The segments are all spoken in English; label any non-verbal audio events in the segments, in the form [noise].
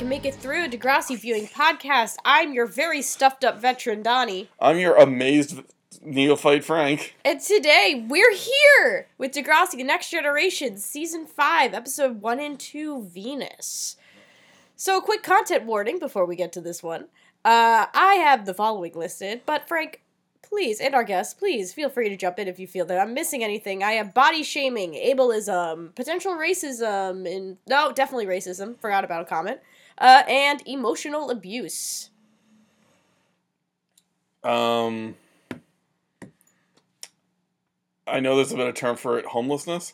welcome to I Hope I Can Make It Through Degrassi Viewing Podcast. I'm your very stuffed up veteran, Donnie. I'm your amazed neophyte Frank. And today we're here with Degrassi The Next Generation, Season 5, Episode 1 and 2, Venus. So, a quick content warning before we get to this one. Uh, I have the following listed, but Frank, please, and our guests, please feel free to jump in if you feel that I'm missing anything. I have body shaming, ableism, potential racism, and no, definitely racism. Forgot about a comment. Uh, and emotional abuse. Um, I know there's a bit of term for it, homelessness.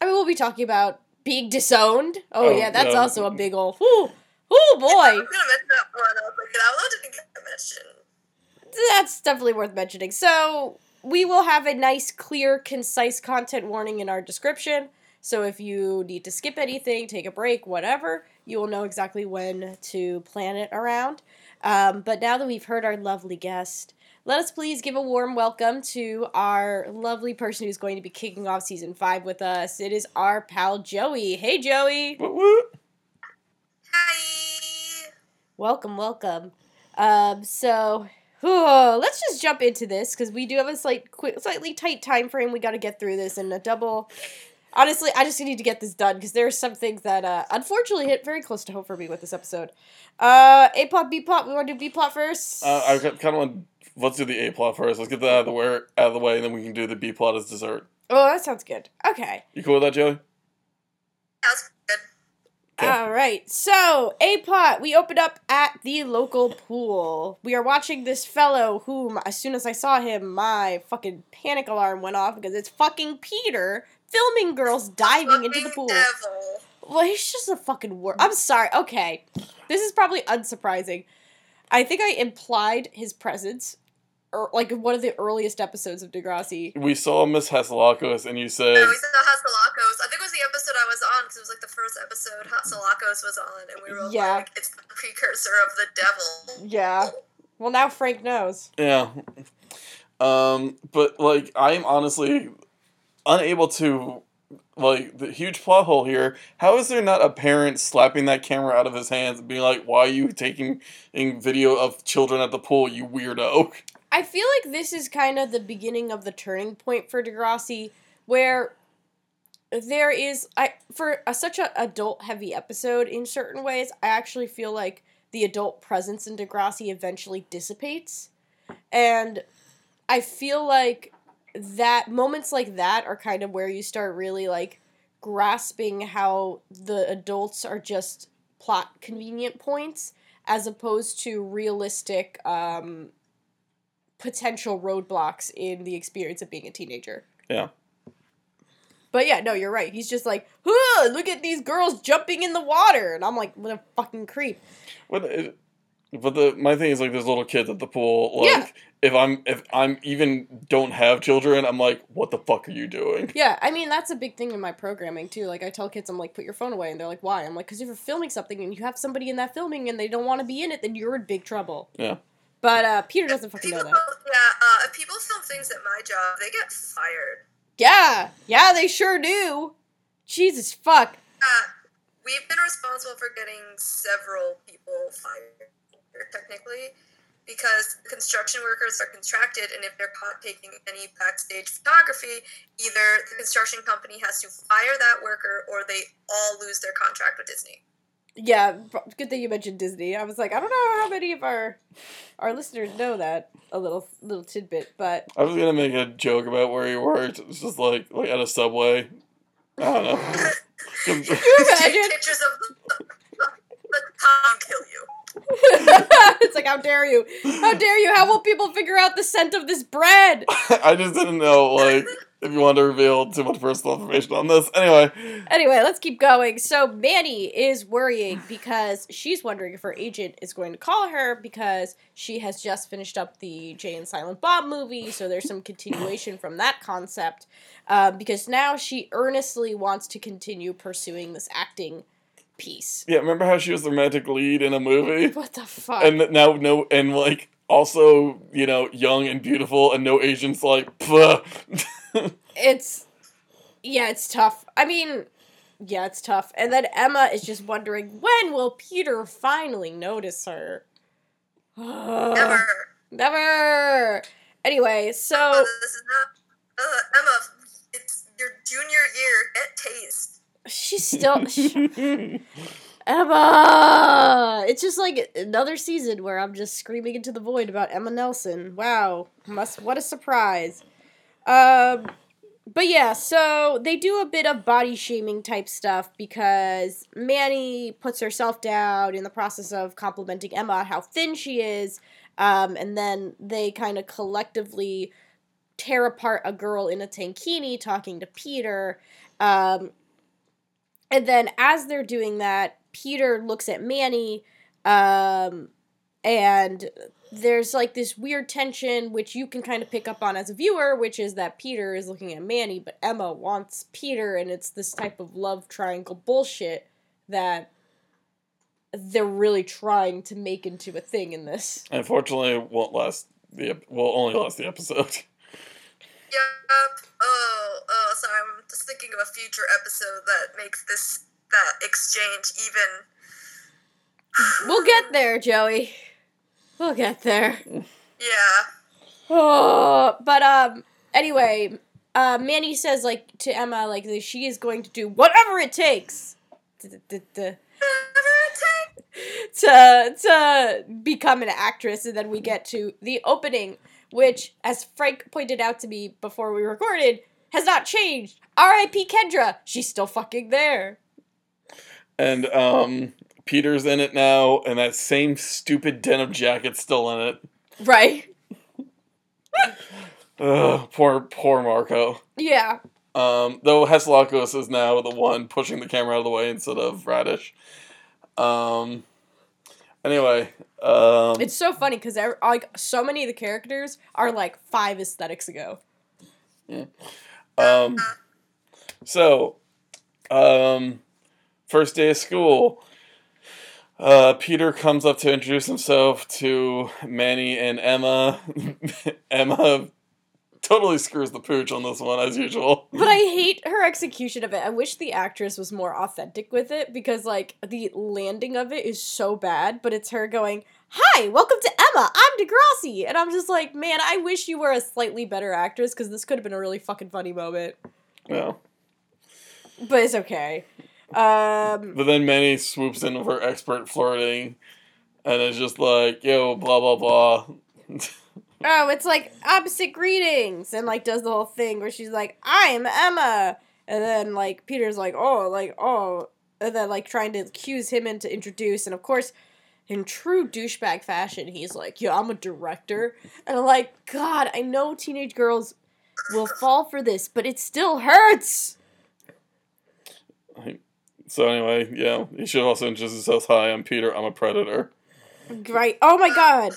I mean, we'll be talking about being disowned. Oh, Oh, yeah, that's yeah. also a big ol' whoo, whoo boy. I was gonna mention that one. I was like, how did it get mentioned? That's definitely worth mentioning. So we will have a nice, clear, concise content warning in our description. So if you need to skip anything, take a break, whatever, you will know exactly when to plan it around. Um, but now that we've heard our lovely guest, let us please give a warm welcome to our lovely person who's going to be kicking off season five with us. It is our pal Joey. Hey, Joey. Woot woot. Hi. Welcome, welcome. Um, so whew, let's just jump into this because we do have a slight, quick, slightly tight time frame. We got to get through this in a double. Honestly, I just need to get this done because there are some things that uh, unfortunately hit very close to home for me with this episode. Uh, A plot, B plot. We want to do B plot first. Uh, I kind of want. Let's do the A plot first. Let's get that out of the way, out of the way, and then we can do the B plot as dessert. oh, that sounds good. Okay. You cool with that, Joey? That's good. Okay. All right. So, A plot. We open up at the local pool. We are watching this fellow whom, as soon as I saw him, my fucking panic alarm went off because it's fucking Peter filming girls diving into the pool. Devil. Well, he's just a fucking word. I'm sorry. Okay. This is probably unsurprising. I think I implied his presence, or like in one of the earliest episodes of Degrassi. We saw Miss Hatzilakos, and you said, No, we saw Hatzilakos. I think it was the episode I was on because it was like the first episode Hatzilakos was on, and we were Yeah. like, it's the precursor of the devil. Yeah. Well, now Frank knows. yeah. Um, but like, I'm honestly unable to. Like the huge plot hole here. How is there not a parent slapping that camera out of his hands and being like, "Why are you taking in video of children at the pool, you weirdo?" I feel like this is kind of the beginning of the turning point for Degrassi, where there is I for a, such an adult heavy episode in certain ways. I actually feel like the adult presence in Degrassi eventually dissipates, and I feel like that moments like that are kind of where you start really like grasping how the adults are just plot convenient points as opposed to realistic um potential roadblocks in the experience of being a teenager. Yeah. But yeah, no, you're right. He's just like, huh, look at these girls jumping in the water. And I'm like, what a fucking creep. What? It, but the my thing is like, there's little kids at the pool. Like, Yeah. if I'm if I'm even don't have children, I'm like, what the fuck are you doing? Yeah, I mean, that's a big thing in my programming too. Like, I tell kids, I'm like, put your phone away. And they're like, why? I'm like, because if you're filming something and you have somebody in that filming and they don't want to be in it, then you're in big trouble. Yeah. But uh, Peter doesn't fucking know that. film, yeah, uh, if people film things at my job, they get fired. Yeah, yeah, they sure do. Jesus fuck. Uh, we've been responsible for getting several people fired, technically, because construction workers are contracted, and if they're caught taking any backstage photography, either the construction company has to fire that worker or they all lose their contract with Disney. Yeah, good thing you mentioned Disney. I was like, I don't know how many of our our listeners know that a little little tidbit, but I was gonna make a joke about where he worked. It's just like like at a subway. I don't know. [laughs] [laughs] you imagine? pictures of the, the, the time kill you. [laughs] it's like, how dare you? How dare you? How will people figure out the scent of this bread? [laughs] I just didn't know like if you wanted to reveal too much personal information on this. Anyway, Anyway, let's keep going. So Manny is worrying because she's wondering if her agent is going to call her because she has just finished up the Jay and Silent Bob movie. So there's some continuation from that concept. Um, because now she earnestly wants to continue pursuing this acting piece. yeah, remember how she was the romantic lead in a movie, [laughs] What the fuck? and now no and like also you know young and beautiful, and no Asians like. [laughs] It's yeah, it's tough. I mean, Yeah, it's tough. And then Emma is just wondering when will Peter finally notice her? [sighs] Never. Never. Anyway, so Emma, this is not. Uh, Emma, it's your junior year. Get taste. She's still [laughs] Emma. It's just like another season where I'm just screaming into the void about Emma Nelson. Wow, must what a surprise. Um, but yeah, so they do a bit of body shaming type stuff because Manny puts herself down in the process of complimenting Emma how thin she is, um, and then they kind of collectively tear apart a girl in a tankini talking to Peter. Um, and then as they're doing that, Peter looks at Manny, um, and there's like this weird tension, which you can kind of pick up on as a viewer, which is that Peter is looking at Manny, but Emma wants Peter, and it's this type of love triangle bullshit that they're really trying to make into a thing in this. Unfortunately, it won't last the will only last the episode. [laughs] Yep. Oh, oh, sorry. I'm just thinking of a future episode that makes this that exchange even. [sighs] We'll get there, Joey. We'll get there. Yeah. [sighs] Oh, but um. Anyway, uh, Manny says like to Emma like that she is going to do whatever it takes to to, to, to to become an actress, and then we get to the opening, which, as Frank pointed out to me before we recorded, has not changed. R.I.P. Kendra, she's still fucking there. And um, Peter's in it now, and that same stupid denim jacket's still in it. Right? [laughs] Ugh, poor poor Marco. Yeah. Um, though Hatzilakos is now the one pushing the camera out of the way instead of Raditch. Um, anyway, um, It's so funny because like so many of the characters are like five aesthetics ago. um, so, um, first day of school. Uh, Peter comes up to introduce himself to Manny and Emma. [laughs] Emma totally screws the pooch on this one as usual. But I [laughs] hate her execution of it. I wish the actress was more authentic with it because like the landing of it is so bad, but it's her going, "Hi, welcome to Emma. I'm Degrassi." And I'm just like, "Man, I wish you were a slightly better actress cuz this could have been a really fucking funny moment." Yeah. But it's okay. Um But then Manny swoops in with her expert flirting, and it's just like, "Yo, blah blah blah." [laughs] oh, it's like opposite greetings and like does the whole thing where she's like, "I'm Emma." And then like Peter's like, "Oh, like oh." And then like trying to accuse him and to introduce and of course in true douchebag fashion, he's like, "Yeah, I'm a director." And I'm like, "God, I know teenage girls will fall for this, but it still hurts." so anyway, yeah, he should also introduce himself. Hi, I'm Peter. I'm a predator. Right. Oh my god.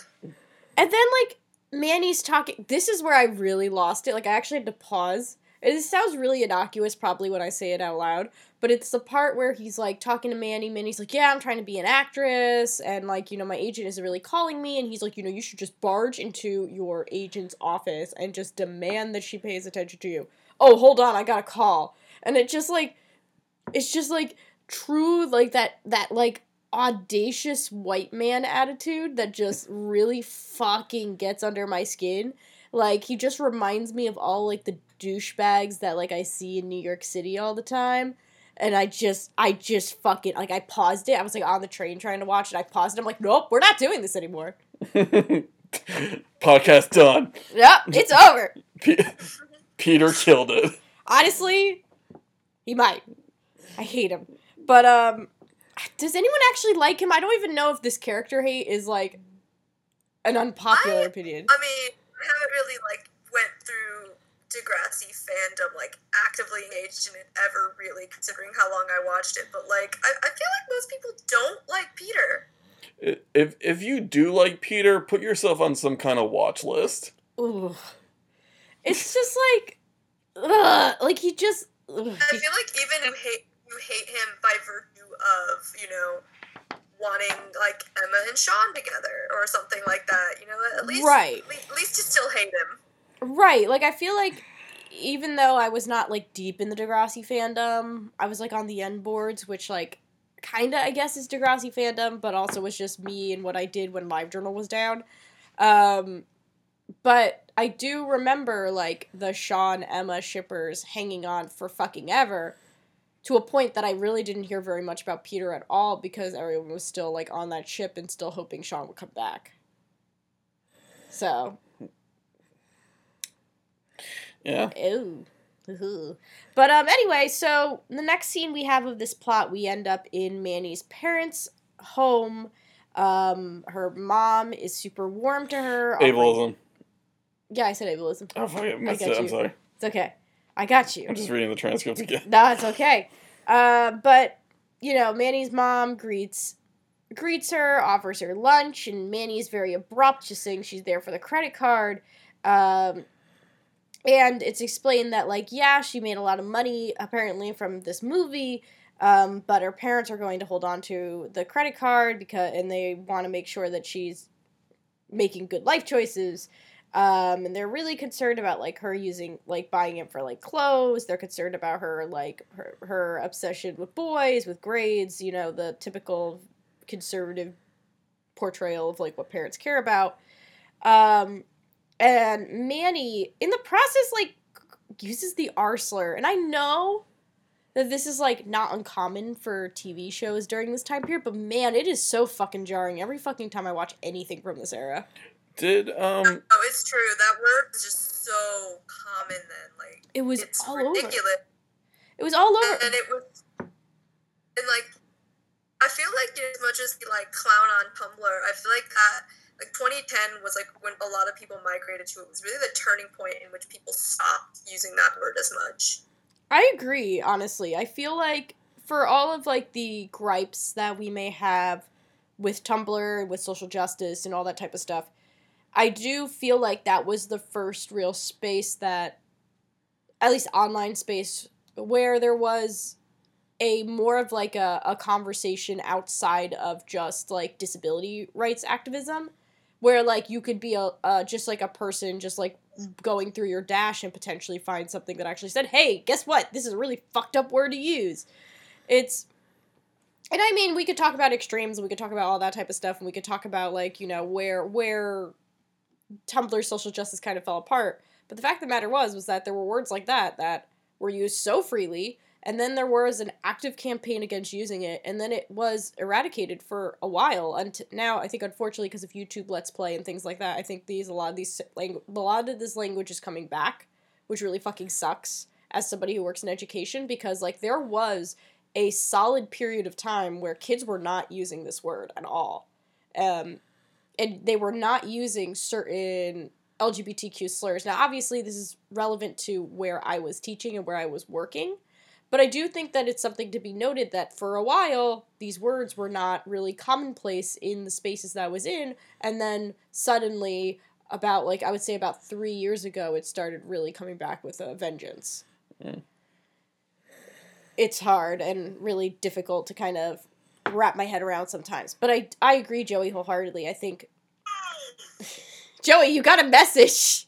And then like Manny's talking this is where I really lost it. Like I actually had to pause. It sounds really innocuous probably when I say it out loud, but it's the part where he's like talking to Manny, Manny's like, "Yeah, I'm trying to be an actress and like, you know, my agent isn't really calling me." And he's like, "You know, you should just barge into your agent's office and just demand that she pays attention to you." Oh, hold on, I got a call. And it just like it's just like true like that that like audacious white man attitude that just really fucking gets under my skin. Like he just reminds me of all like the douchebags that like I see in New York City all the time. And I just I just fucking like I paused it. I was like on the train trying to watch it. I paused it. I'm like, nope, we're not doing this anymore. [laughs] Podcast done. Yep, it's over. [laughs] P- Peter killed it. Honestly, he might. I hate him. But um does anyone actually like him? I don't even know if this character hate is like an unpopular I- opinion. I mean, I haven't really like went through Degrassi fandom like actively engaged in it ever really, considering how long I watched it. But like, I, I feel like most people don't like Peter. If if you do like Peter, put yourself on some kind of watch list. Ooh. It's just like ugh, like he just ugh, I he- feel like even you hate you hate him by virtue of you know wanting like Emma and Sean together or something like that. You know, at least Right. At least, you still hate him. Right. Like I feel like even though I was not like deep in the Degrassi fandom, I was like on the end boards, which like kinda I guess is Degrassi fandom, but also was just me and what I did when LiveJournal was down. Um, but I do remember like the Sean Emma shippers hanging on for fucking ever to a point that I really didn't hear very much about Peter at all because everyone was still like on that ship and still hoping Sean would come back. So, Yeah. Ooh. But um anyway, so the next scene we have of this plot, we end up in Manny's parents' home. Um her mom is super warm to her. offering- Ableism. Yeah, I said ableism. Oh, fuck it. I get it. I'm you. sorry. It's okay. I got you. I'm just reading the transcript again. [laughs] No, it's okay. Uh, but you know, Manny's mom greets greets her, offers her lunch, and Manny's very abrupt, just saying she's there for the credit card. Um, and it's explained that like, yeah, she made a lot of money apparently from this movie. Um, but her parents are going to hold on to the credit card because and they want to make sure that she's making good life choices um, and they're really concerned about like her using like buying it for like clothes. They're concerned about her like her, her obsession with boys with grades you know the typical conservative portrayal of like what parents care about. Um, and manny in the process like uses the r and i know that this is like not uncommon for tv shows during this time period but man it is so fucking jarring every fucking time i watch anything from this era Did um Oh, it's true. That word is just so common then. Like it was it's all ridiculous. over it was all over And it was and like I feel like as much as we like clown on Tumblr, I feel like that like 2010 was like when a lot of people migrated to it. It was really the turning point in which people stopped using that word as much. I agree, honestly. I feel like for all of like the gripes that we may have with Tumblr, with social justice and all that type of stuff, I do feel like that was the first real space that at least online space where there was a more of like a, a conversation outside of just like disability rights activism where like you could be a uh, just like a person just like going through your dash and potentially find something that actually said hey guess what? This is a really fucked up word to use. It's and i mean we could talk about extremes and we could talk about all that type of stuff and we could talk about like you know where where tumblr's social justice kind of fell apart. But the fact of the matter was was that there were words like that that were used so freely and then there was an active campaign against using it and then it was eradicated for a while. And now i think unfortunately because of youtube let's play and things like that i think these a lot of these langu- a lot of this language is coming back which really fucking sucks as somebody who works in education because like there was a solid period of time where kids were not using this word at all. Um, and they were not using certain lgbtq slurs now obviously this is relevant to where i was teaching and where i was working but I do think that it's something to be noted that for a while, these words were not really commonplace in the spaces that I was in. And then suddenly, about like, I would say about three years ago, it started really coming back with a vengeance. Mm. It's hard and really difficult to kind of wrap my head around sometimes. But I, I agree, Joey, wholeheartedly. I think. [sighs] Joey, you got a message!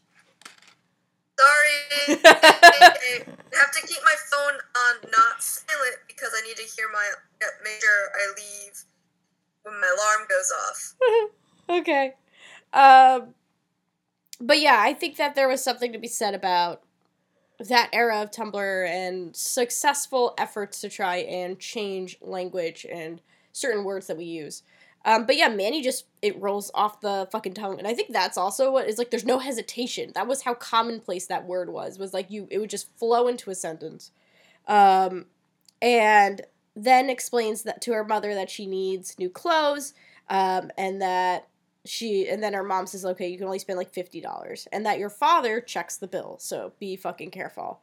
Sorry. [laughs] I have to keep my phone on not silent because I need to hear my make sure I leave when my alarm goes off. [laughs] okay. Um, but yeah, I think that there was something to be said about that era of Tumblr and successful efforts to try and change language and certain words that we use. Um, but yeah, Manny just it rolls off the fucking tongue, and I think that's also what is like. There's no hesitation. That was how commonplace that word was. Was like you, it would just flow into a sentence, um, and then explains that to her mother that she needs new clothes, um, and that she and then her mom says, okay, you can only spend like fifty dollars, and that your father checks the bill, so be fucking careful.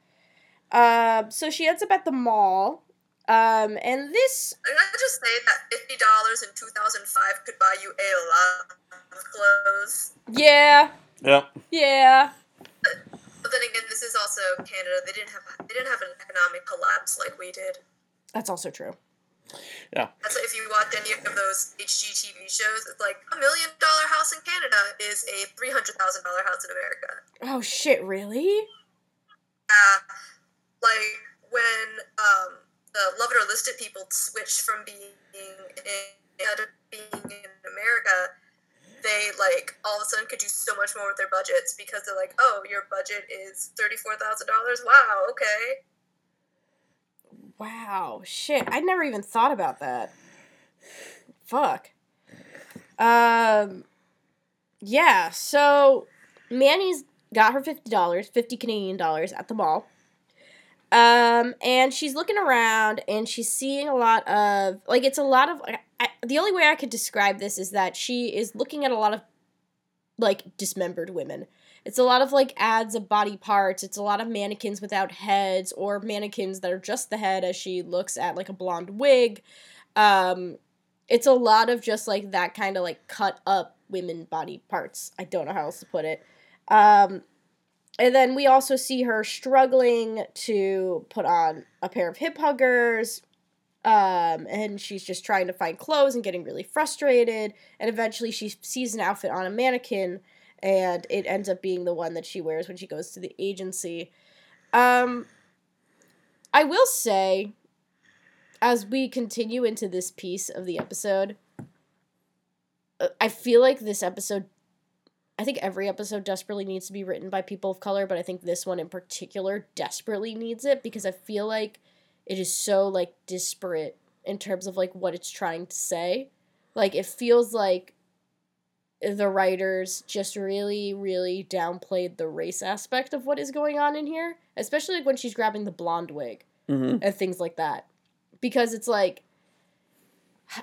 Um, so she ends up at the mall, um, and this Can I just say that fifty dollars in two thousand five could buy you a lot of clothes. yeah, Yep. yeah, But then again, this is also Canada. They didn't have they didn't have an economic collapse like we did. that's also true. That's like if you watch any of those HGTV shows, it's like a million dollar house in Canada is a three hundred thousand dollar house in America. Oh shit, really? Yeah, Like when um, the Love It or List It people switched from being in to being in America, they like all of a sudden could do so much more with their budgets because they're like, oh, your budget is thirty four thousand dollars. Wow, okay. Wow, shit! I never even thought about that. Fuck. Um. Yeah. So Manny's got her fifty dollars, fifty Canadian dollars at the mall. Um, and she's looking around and she's seeing a lot of like it's a lot of I, the only way I could describe this is that she is looking at a lot of like dismembered women. It's a lot of like ads of body parts. It's a lot of mannequins without heads or mannequins that are just the head as she looks at like a blonde wig. Um, it's a lot of just like that kind of like cut up women body parts. I don't know how else to put it. Um, and then we also see her struggling to put on a pair of hip huggers. Um, and she's just trying to find clothes and getting really frustrated. And eventually she sees an outfit on a mannequin and it ends up being the one that she wears when she goes to the agency. Um, I will say, as we continue into this piece of the episode, uh, I feel like this episode I think every episode desperately needs to be written by people of color, but I think this one in particular desperately needs it because I feel like it is so like disparate in terms of like what it's trying to say. Like it feels like the writers just really really downplayed the race aspect of what is going on in here, especially like when she's grabbing the blonde wig Mm-hmm. and things like that. Because it's like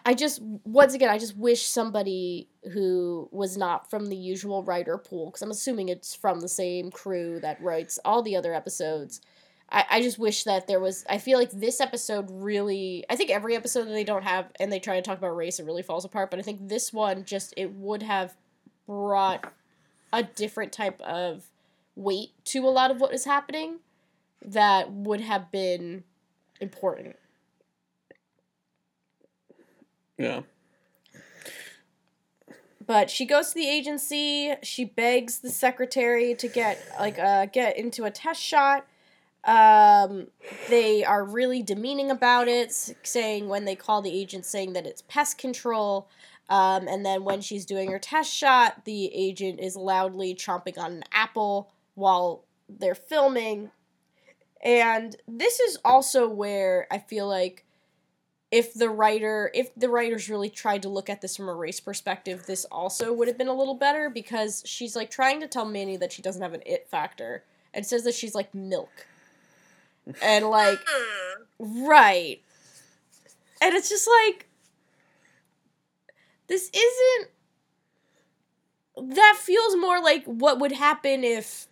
I just once again I just wish somebody who was not from the usual writer pool because I'm assuming it's from the same crew that writes all the other episodes. I, I just wish that there was I feel like this episode really I think every episode that they don't have and they try to talk about race it really falls apart, but I think this one just it would have brought a different type of weight to a lot of what is happening that would have been important. Yeah. but she goes to the agency she begs the secretary to get like uh get into a test shot um they are really demeaning about it saying when they call the agent saying that it's pest control. Um and then when she's doing her test shot the agent is loudly chomping on an apple while they're filming. And this is also where i feel like if the writer if the writers really tried to look at this from a race perspective this also would have been a little better because she's like trying to tell manny that she doesn't have an it factor and says that she's like milk and like Hmm. right and it's just like this isn't that feels more like what would happen if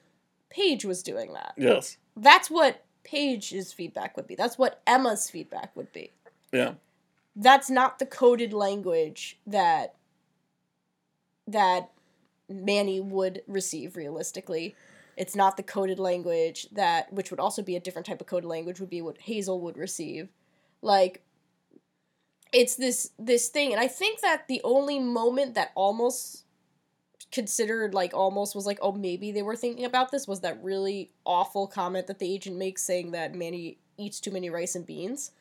paige was doing that Yes. that's what paige's feedback would be that's what emma's feedback would be Yeah. that's not the coded language that that Manny would receive realistically. It's not the coded language that which would also be a different type of coded language would be what Hazel would receive. Like it's this this thing and I think that the only moment that almost considered like almost was like oh maybe they were thinking about this was that really awful comment that the agent makes saying that Manny eats too many rice and beans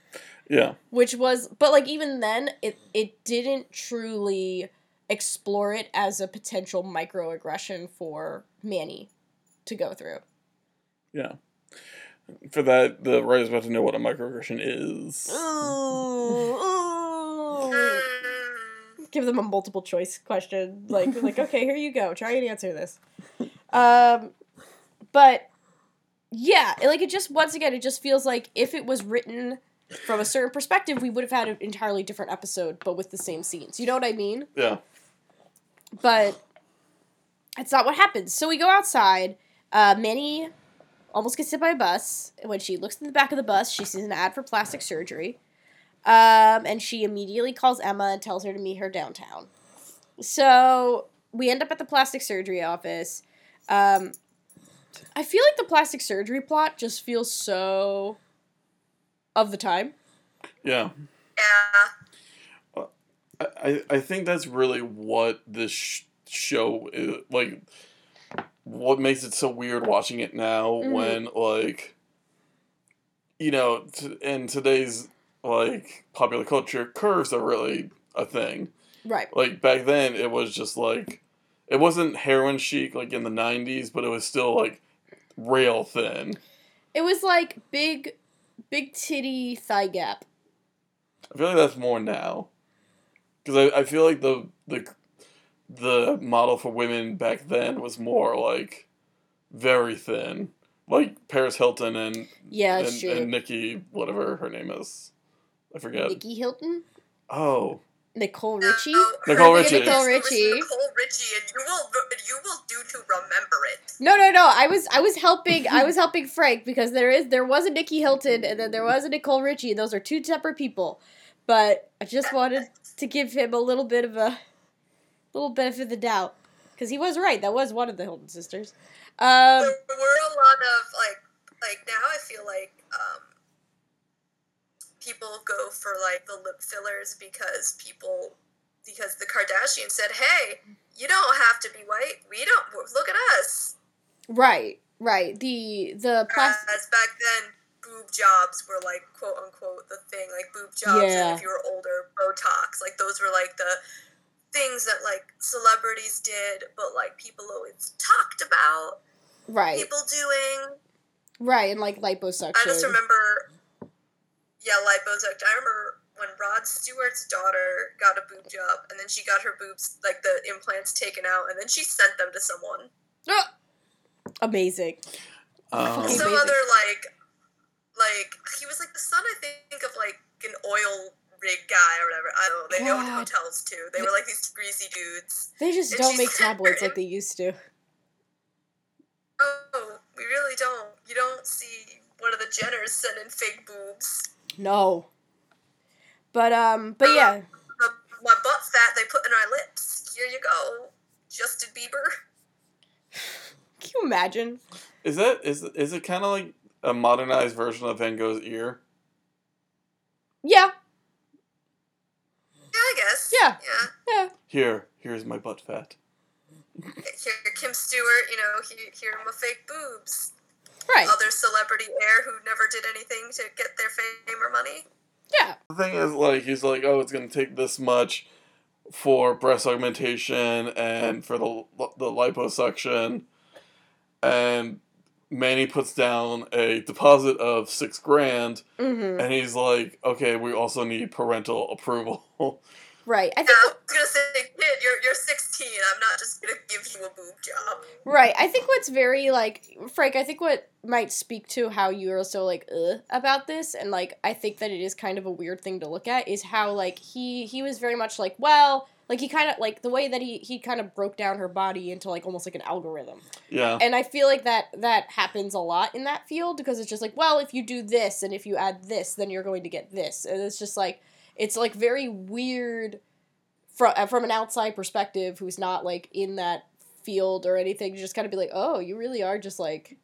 Yeah. which was but like even then it it didn't truly explore it as a potential microaggression for Manny to go through. Yeah. For that, the writer's about to know what a microaggression is. Hmm. Give them a multiple choice question, like like [laughs] okay, here you go, try and answer this. Um, but yeah, like it just once again, it just feels like if it was written from a certain perspective, we would have had an entirely different episode, but with the same scenes. You know what I mean? Yeah. but it's not what happens. So we go outside. Uh, Minnie almost gets hit by a bus. When she looks in the back of the bus, she sees an ad for plastic surgery. Um, and she immediately calls Emma and tells her to meet her downtown. So we end up at the plastic surgery office. Um, I feel like the plastic surgery plot just feels so of the time. Yeah. Yeah. I, I I think that's really what this sh- show is like. What makes it so weird watching it now Mhm. when like you know, t- in today's like popular culture, curves are really a thing. Right. Like back then, it was just like it wasn't heroin chic like in the '90s, but it was still like rail thin. It was like big, big titty thigh gap. I feel like that's more now, because I, I feel like the the the model for women back then was more like very thin, like Paris Hilton and Yeah, and, true. and Nikki whatever her name is, I forget. Nicky Hilton, Oh, Nicole Richie. No, Nicole Her name Richie. Nicole It Richie. Nicole Richie, and you will you will do to remember it. No, no, no. I was I was helping I was helping Frank because there is there was a Nicky Hilton and then there was a Nicole Richie. And those are two separate people. But I just wanted to give him a little bit of a little benefit of the doubt because he was right. That was one of the Hilton sisters. Um, there were a lot of like like now I feel like um, people go for like the lip fillers because people because the Kardashians said, "Hey, you don't have to be white. We don't look at us." right, right. The the plastic. As back then, boob jobs were like quote unquote the thing, like boob jobs, Yeah. and if you were older, Botox. Like those were like the things that like celebrities did, but like people always talked about Right, people doing. right, and like liposuction. I just remember, yeah, liposuction. I remember when Rod Stewart's daughter got a boob job, and then she got her boobs, like the implants, taken out, and then she sent them to someone. Ah! [gasps] Amazing. um, Some amazing. other like, like he was like the son, I think, of like an oil rig guy or whatever. I don't know. They owned hotels too. They were like these greasy dudes. They just And don't make tabloids like [laughs] they used to. Oh, we really don't. You don't see one of the Jenners sending fake boobs. No. But um, but yeah, The, my butt fat they put in our lips. Here you go, Justin Bieber. [sighs] can you imagine? is that is is it kind of like a modernized version of Van Gogh's ear? Yeah, Yeah, I guess. Yeah. Yeah. yeah. Here, here's my butt fat. Here, Kim Stewart, you know, he, here are my fake boobs. Right. Other celebrity heir who never did anything to get their fame or money. Yeah. The thing is, like, he's like, oh, it's gonna take this much for breast augmentation and for the the liposuction, and Manny puts down a deposit of six grand, Mm-hmm. and he's like, okay, we also need parental approval. [laughs] Right. I Yeah, think. I was gonna say, kid, you're you're 16. I'm not just gonna give you a boob job. Right. I think what's very like Frank. I think what might speak to how you are so like uh, about this, and like I think that it is kind of a weird thing to look at, is how like he he was very much like well. Like he kind of like the way that he he kind of broke down her body into like almost like an algorithm. yeah, and I feel like that that happens a lot in that field because it's just like, well, if you do this and if you add this, then you're going to get this, and it's just like it's like very weird from uh, from an outside perspective who's not like in that field or anything. to just kind of be like, oh, you really are just like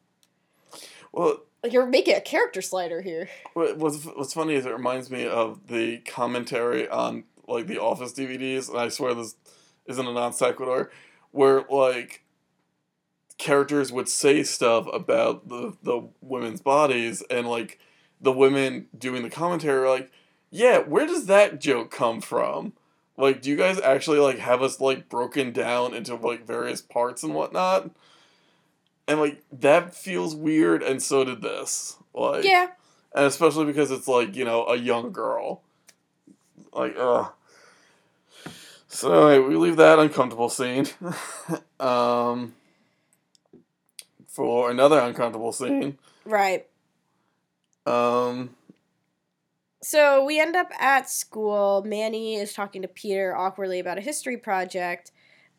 well, like you're making a character slider here. What, what's what's funny is it reminds me of the commentary on like the Office DVDs, and I swear this isn't a non sequitur, where like characters would say stuff about the the women's bodies, and like the women doing the commentary are like, yeah, where does that joke come from? Like, do you guys actually like have us like broken down into like various parts and whatnot? And like that feels weird, and so did this. Like, Yeah, and especially because it's like you know a young girl like ugh so anyway, we leave that uncomfortable scene [laughs] um for another uncomfortable scene right. um So we end up at school. Manny is talking to Peter awkwardly about a history project.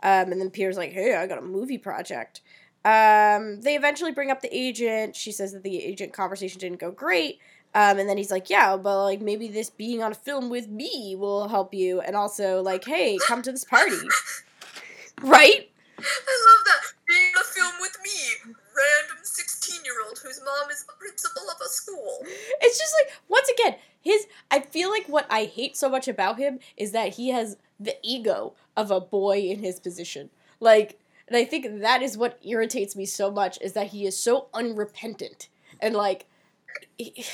Um, and then Peter's like, hey, I got a movie project. Um, they eventually bring up the agent. She says that the agent conversation didn't go great. Um, and then he's like, yeah, but like maybe this being on a film with me will help you. And also, like, hey, come to this party. [laughs] right? I love that. Being in a film with me, random 16 year old whose mom is the principal of a school. It's just like once again, his I feel like what I hate so much about him is that he has the ego of a boy in his position. Like and I think that is what irritates me so much is that he is so unrepentant. And like he- [sighs]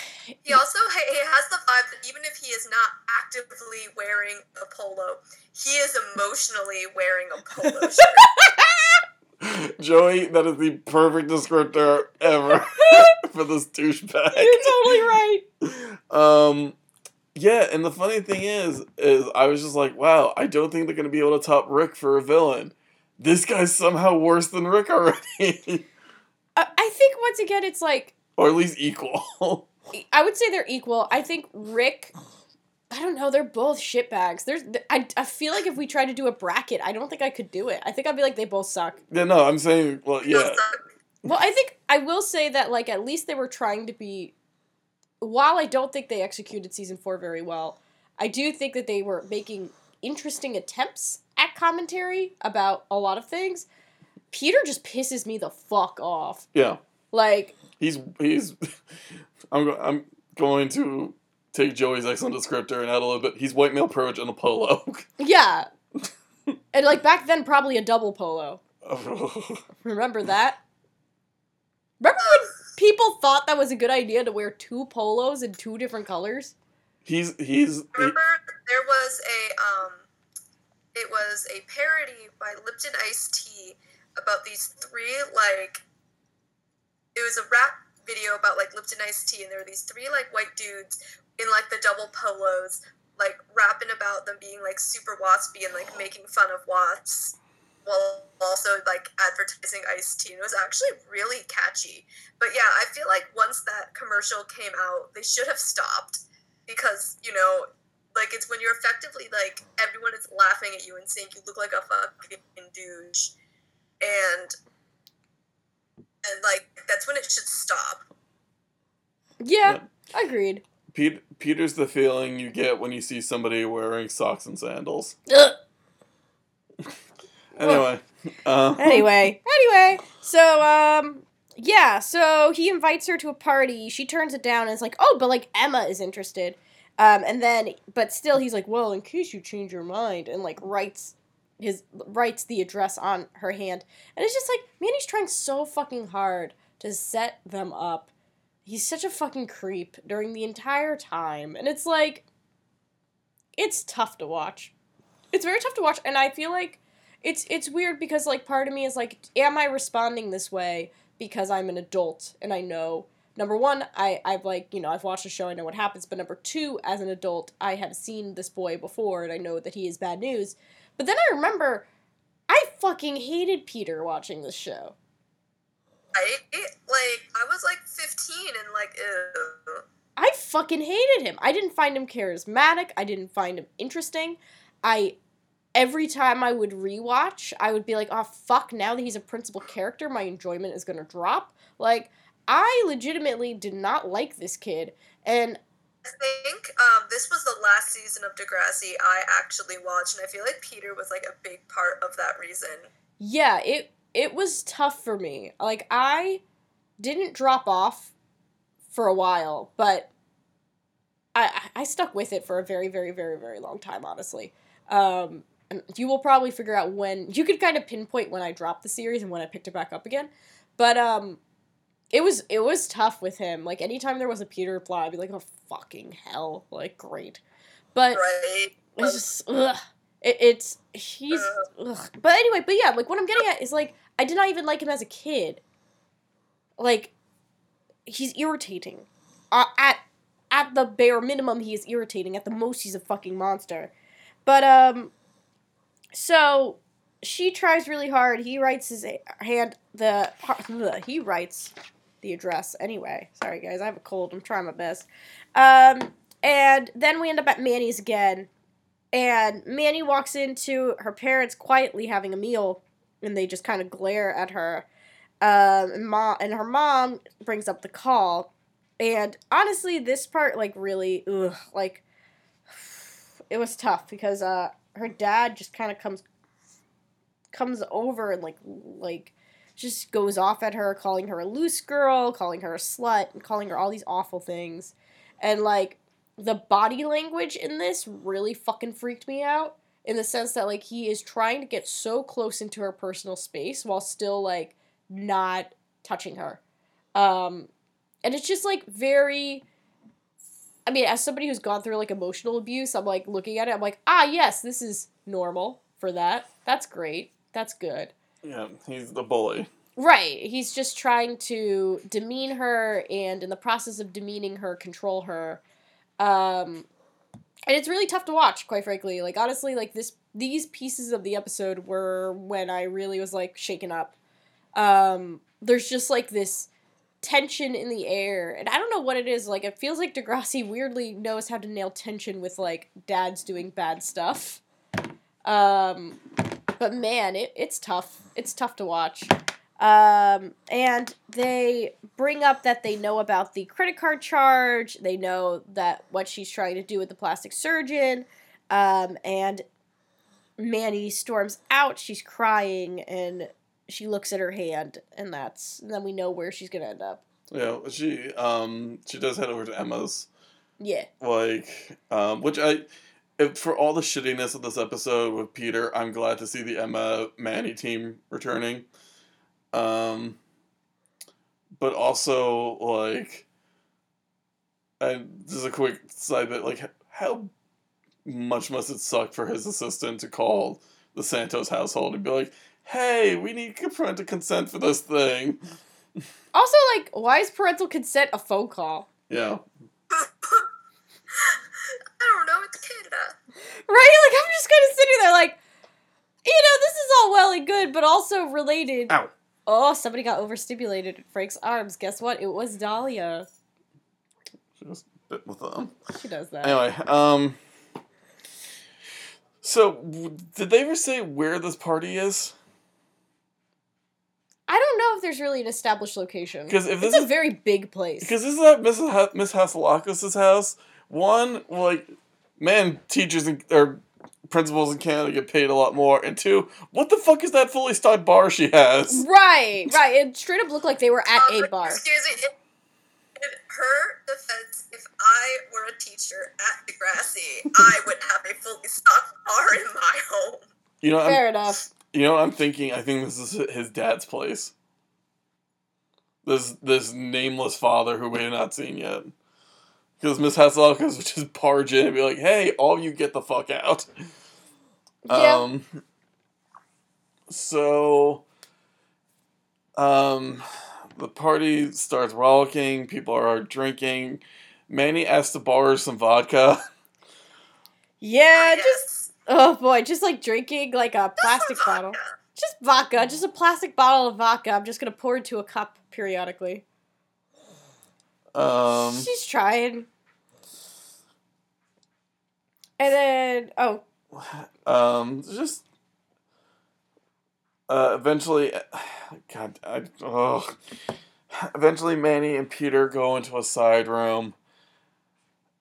He also he has the vibe that even if he is not actively wearing a polo, he is emotionally wearing a polo [laughs] shirt. Joey, that is the perfect descriptor ever [laughs] for this douchebag. you're totally right. [laughs] Um, yeah, and the funny thing is, is I was just like, wow, I don't think they're gonna be able to top Rick for a villain. This guy's somehow worse than Rick already, I, I think once again, it's like or at least equal. [laughs] I would say they're equal. I think Rick. I don't know. They're both shitbags. There's. I, I feel like if we tried to do a bracket, I don't think I could do it. I think I'd be like they both suck. yeah, no, I'm saying, well, yeah. Well, I think I will say that like at least they were trying to be. While I don't think they executed season four very well, I do think that they were making interesting attempts at commentary about a lot of things. Peter just pisses me the fuck off. yeah. Like He's he's. [laughs] I'm go- I'm going to take Joey's excellent descriptor and add a little bit. He's white male privilege and a polo. [laughs] yeah, and like back then probably a double polo. [laughs] Remember that? Remember when people thought that was a good idea to wear two polos in two different colors? he's he's he- Remember, there was a um, it was a parody by Lipton Iced Tea about these three like, it was a rap video about like Lipton Iced Tea, and there were these three like white dudes in like the double polos, like rapping about them being like super waspy and like making fun of wasps. While also like advertising iced tea, and it was actually really catchy. But yeah, I feel like once that commercial came out, they should have stopped because you know like it's when you're effectively like everyone is laughing at you and saying you look like a fucking douche and and like that's when it should stop Yeah, agreed. Pete, Peter's the feeling you get when you see somebody wearing socks and sandals. [laughs] [laughs] Anyway, uh, anyway, anyway, so um yeah, so he invites her to a party. She turns it down and is like, "Oh, but like Emma is interested." Um and then but still he's like, "Well, in case you change your mind." And like writes his writes the address on her hand. And it's just like, man, he's trying so fucking hard to set them up. He's such a fucking creep during the entire time. And it's like it's tough to watch. It's very tough to watch and I feel like it's it's weird because like part of me is like am i responding this way because i'm an adult and i know number one i i've like you know i've watched the show i know what happens but number two as an adult i have seen this boy before and i know that he is bad news but then i remember i fucking hated peter watching this show I like I was like 15 and like ew. I fucking hated him. I didn't find him charismatic. I didn't find him interesting. I every time I would rewatch, I would be like, "Oh fuck, now that he's a principal character, my enjoyment is going to drop." Like I legitimately did not like this kid. And I think um, this was the last season of Degrassi I actually watched, and I feel like Peter was like a big part of that reason. yeah, it it was tough for me. Like I didn't drop off for a while, but I I stuck with it for a very very very very long time, honestly. Um, you will probably figure out when you could kind of pinpoint when I dropped the series and when I picked it back up again. But um, it was it was tough with him. Like anytime there was a Peter plot, I'd be like, oh fucking hell, like great. But Right? it's just ugh. It, it's he's ugh. But anyway, but yeah, like what I'm getting at is like I did not even like him as a kid. Like he's irritating. Uh, at at the bare minimum, he is irritating. At the most, he's a fucking monster. But um, so she tries really hard. He writes his hand the he writes the address anyway. Sorry guys, I have a cold. I'm trying my best. Um, and then we end up at Manny's again, and Manny walks into her parents quietly having a meal, and they just kind of glare at her. Um, and mom and her mom brings up the call, and honestly, this part like really, ugh, like it was tough because uh her dad just kind of comes comes over and like like just goes off at her calling her a loose girl calling her a slut and calling her all these awful things and like the body language in this really fucking freaked me out in the sense that like he is trying to get so close into her personal space while still like not touching her um and it's just like very. I mean, as somebody who's gone through like emotional abuse, I'm like looking at it. I'm like, ah, yes, this is normal for that. That's great. That's good. Yeah, he's the bully. Right. He's just trying to demean her and in the process of demeaning her, control her. Um and it's really tough to watch, quite frankly. Like honestly, like this these pieces of the episode were when I really was like shaken up. Um there's just like this tension in the air. And I don't know what it is. Like it feels like Degrassi weirdly knows how to nail tension with like dads doing bad stuff. Um but man, it, it's tough. It's tough to watch. Um, and they bring up that they know about the credit card charge. They know that what she's trying to do with the plastic surgeon. Um, and Manny storms out. She's crying and she looks at her hand, and that's and then we know where she's gonna end up. Yeah, she um she does head over to Emma's. Yeah. Like, um, which I, if, for all the shittiness of this episode with Peter, I'm glad to see the Emma Manny team returning. Um, but also like, and just a quick side bit. Like, how much must it suck for his assistant to call the Santos household and be like, "Hey, we need parental consent for this thing." Also, like, why is parental consent a phone call? Yeah, I don't know. It's Canada. Right? Like, I'm just kind of sitting there, like, you know, this is all well and good, but also related. Ow. Oh, somebody got overstimulated at Frank's arms. Guess what? It was Dahlia. she just bit with them. She does that. Anyway, um. So, w- did they ever say where this party is? I don't know if there's really an established location. 'Cause if it's this a is- very big place. Because this is at Mrs. Ha- Miss Hatzilakos' house. One, like, man, teachers and or principals in Canada get paid a lot more. And two, what the fuck is that fully stocked bar she has? right, right. It straight up looked like they were at Um, a bar. Excuse me. In, in her defense, if I were a teacher at Degrassi, I would have a fully stocked bar in my home. You know, I'm, Fair enough. you know, what I'm thinking. I think this is his dad's place. This this nameless father who we have not seen yet. Because Miss Hatzilakos would just barge in and be like, "Hey, all you get the fuck out." Yeah. Um, so, um, the party starts rollicking. People are drinking. Manny asks to borrow some vodka. Yeah, Ah, just oh boy, just like drinking like a plastic bottle. Just vodka, just a plastic bottle of vodka. I'm just gonna pour into a cup periodically. Um, She's trying. And then oh, um, just uh, eventually, God, I, oh, eventually Manny and Peter go into a side room,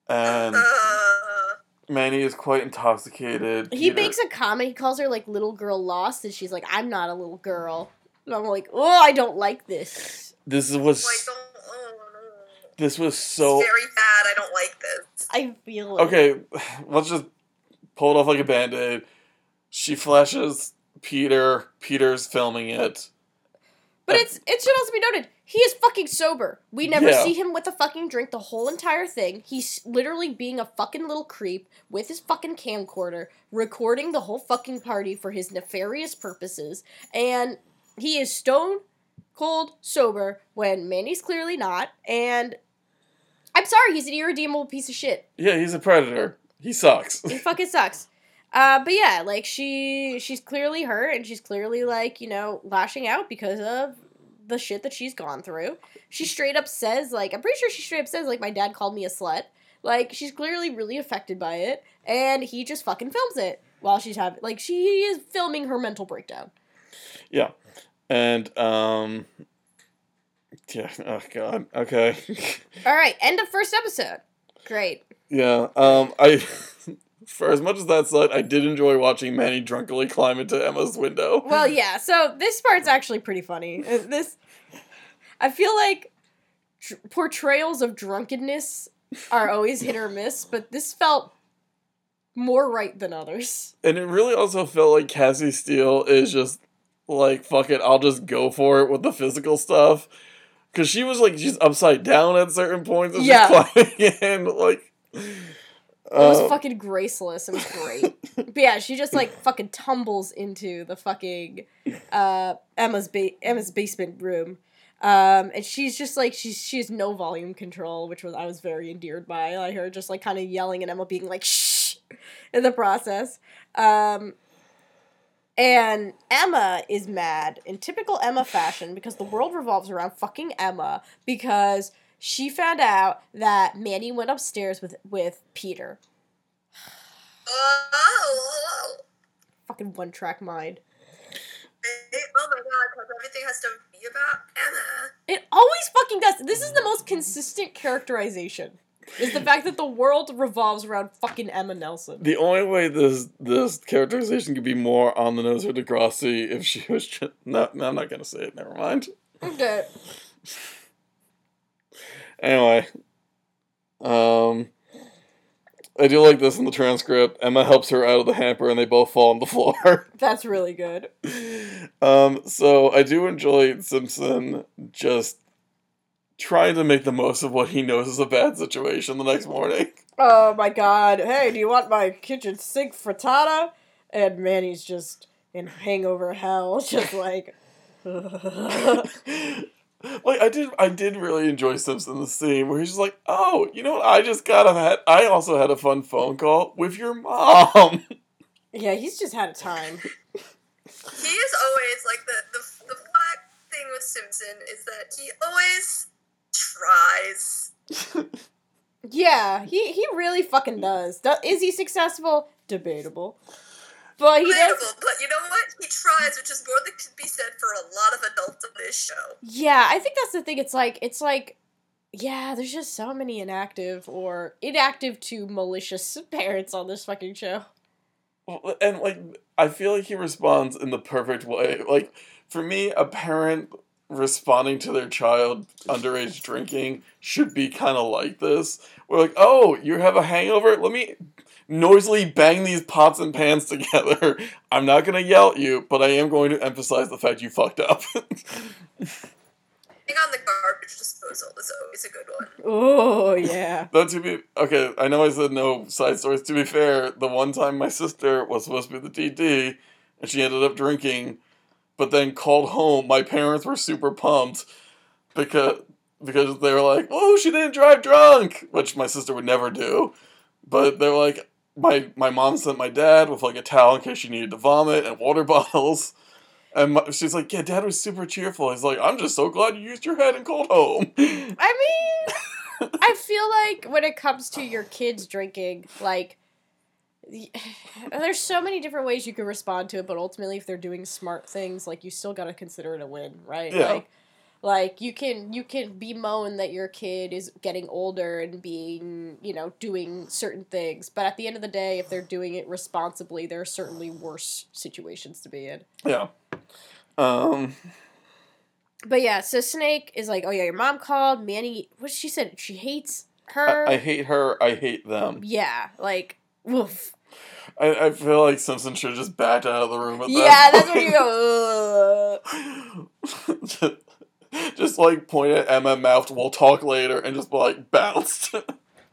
and Uh, Manny is quite intoxicated. he Peter- makes a comment. He calls her like little girl lost, and she's like, "I'm not a little girl." And I'm like, "Oh, I don't like this. This was like, don't. Oh, no. this was so It's very bad. I don't like this. I feel it." okay. [sighs] Let's just pull it off like a band aid. She flashes Peter. Peter's filming it. But it's it should also be noted he is fucking sober. We never Yeah. see him with a fucking drink the whole entire thing. He's literally being a fucking little creep with his fucking camcorder, recording the whole fucking party for his nefarious purposes, and he is stone cold sober when Manny's clearly not. And I'm sorry, he's an irredeemable piece of shit. Yeah, he's a predator. He sucks. He fucking sucks. Uh, but yeah, like she she's clearly hurt and she's clearly like, you know, lashing out because of the shit that she's gone through. She straight up says, like, I'm pretty sure she straight up says, like, my dad called me a slut. Like, she's clearly really affected by it, and he just fucking films it while she's having like she is filming her mental breakdown. Yeah. And um yeah, oh god. Okay. [laughs] Alright, end of first episode. Great. yeah. Um I [laughs] for as much as that said, I did enjoy watching Manny drunkenly climb into Emma's window. Well, yeah. So this part's actually pretty funny. Uh, This, I feel like tr- portrayals of drunkenness are always hit or miss, but this felt more right than others. And it really also felt like Cassie Steele is just like fuck it, I'll just go for it with the physical stuff. Because she was like she's upside down at certain points Yeah. she's climbing in. Like, It was uh, fucking graceless. It was great. but yeah, she just like fucking tumbles into the fucking uh Emma's ba- Emma's basement room. Um, and she's just like she's she has no volume control, which was I was very endeared by. Like heard just like kind of yelling and Emma being like shh in the process. Um, and Emma is mad in typical Emma fashion because the world revolves around fucking Emma because she found out that Manny went upstairs with with Peter. Oh, [sighs] Fucking one track mind. oh my god, because everything has to be about Emma. It always fucking does. This is the most consistent characterization. Is the fact that the world revolves around fucking Emma Nelson. the only way this this characterization could be more on the nose for Degrassi if she was just no, no, I'm not gonna say it. Never mind. Okay. Anyway, um, I do like this in the transcript. Emma helps her out of the hamper, and they both fall on the [laughs] floor. That's really good. um, so I do enjoy Simpson just trying to make the most of what he knows is a bad situation the next morning. Oh my god. Hey, do you want my kitchen sink frittata? And Manny's just in hangover hell, [laughs] just like. [laughs] like I did, I did really enjoy Simpson the scene where he's just like, "Oh, you know what? I just got a had. I also had a fun phone call with your mom." [laughs] yeah, he's just had a time. He is always like the the the fun thing with Simpson is that he always tries. Yeah, he, he really fucking does. Do, is he successful? Debatable. But he Debatable, does. but you know what? He tries, which is more than can be said for a lot of adults on this show. Yeah, I think that's the thing. It's like it's like yeah, there's just so many inactive or inactive to malicious [laughs] parents on this fucking show. And like I feel like he responds in the perfect way. Like for me, a parent responding to their child underage drinking should be kind of like this. We're like, "Oh, you have a hangover? Let me noisily bang these pots and pans [laughs] together. I'm not going to yell at you, but I am going to emphasize the fact you fucked up." Being on the garbage disposal is always a good one. Oh [laughs] yeah. But to be okay, I know I said no side stories. To be fair, the one time my sister was supposed to be the DD, and she ended up drinking, but then called home. My parents were super pumped because because they were like, "Oh, she didn't drive drunk," which my sister would never do. But they're like, my my mom sent my dad with like a towel in case she needed to vomit and water [laughs] bottles. And my, she's like, "Yeah, dad was super cheerful." He's like, "I'm just so glad you used your head and called home." I mean, [laughs] I feel like when it comes to your kids drinking, like [laughs] there's so many different ways you can respond to it, but ultimately if they're doing smart things, like you still got to consider it a win, right? Yeah. Like like you can you can bemoan that your kid is getting older and being, you know, doing certain things, but at the end of the day, if they're doing it responsibly, there are certainly worse situations to be in. yeah. Um. But yeah, so Snake is like, "Oh yeah, your mom called. Manny, what she said? She hates her." I, I hate her. I hate them. Yeah, like woof. I, I feel like Simpson should have just backed out of the room at Yeah, that that's when you go. Just, [laughs] just like point at Emma, mouthed, "We'll talk later," and just like bounced. [laughs]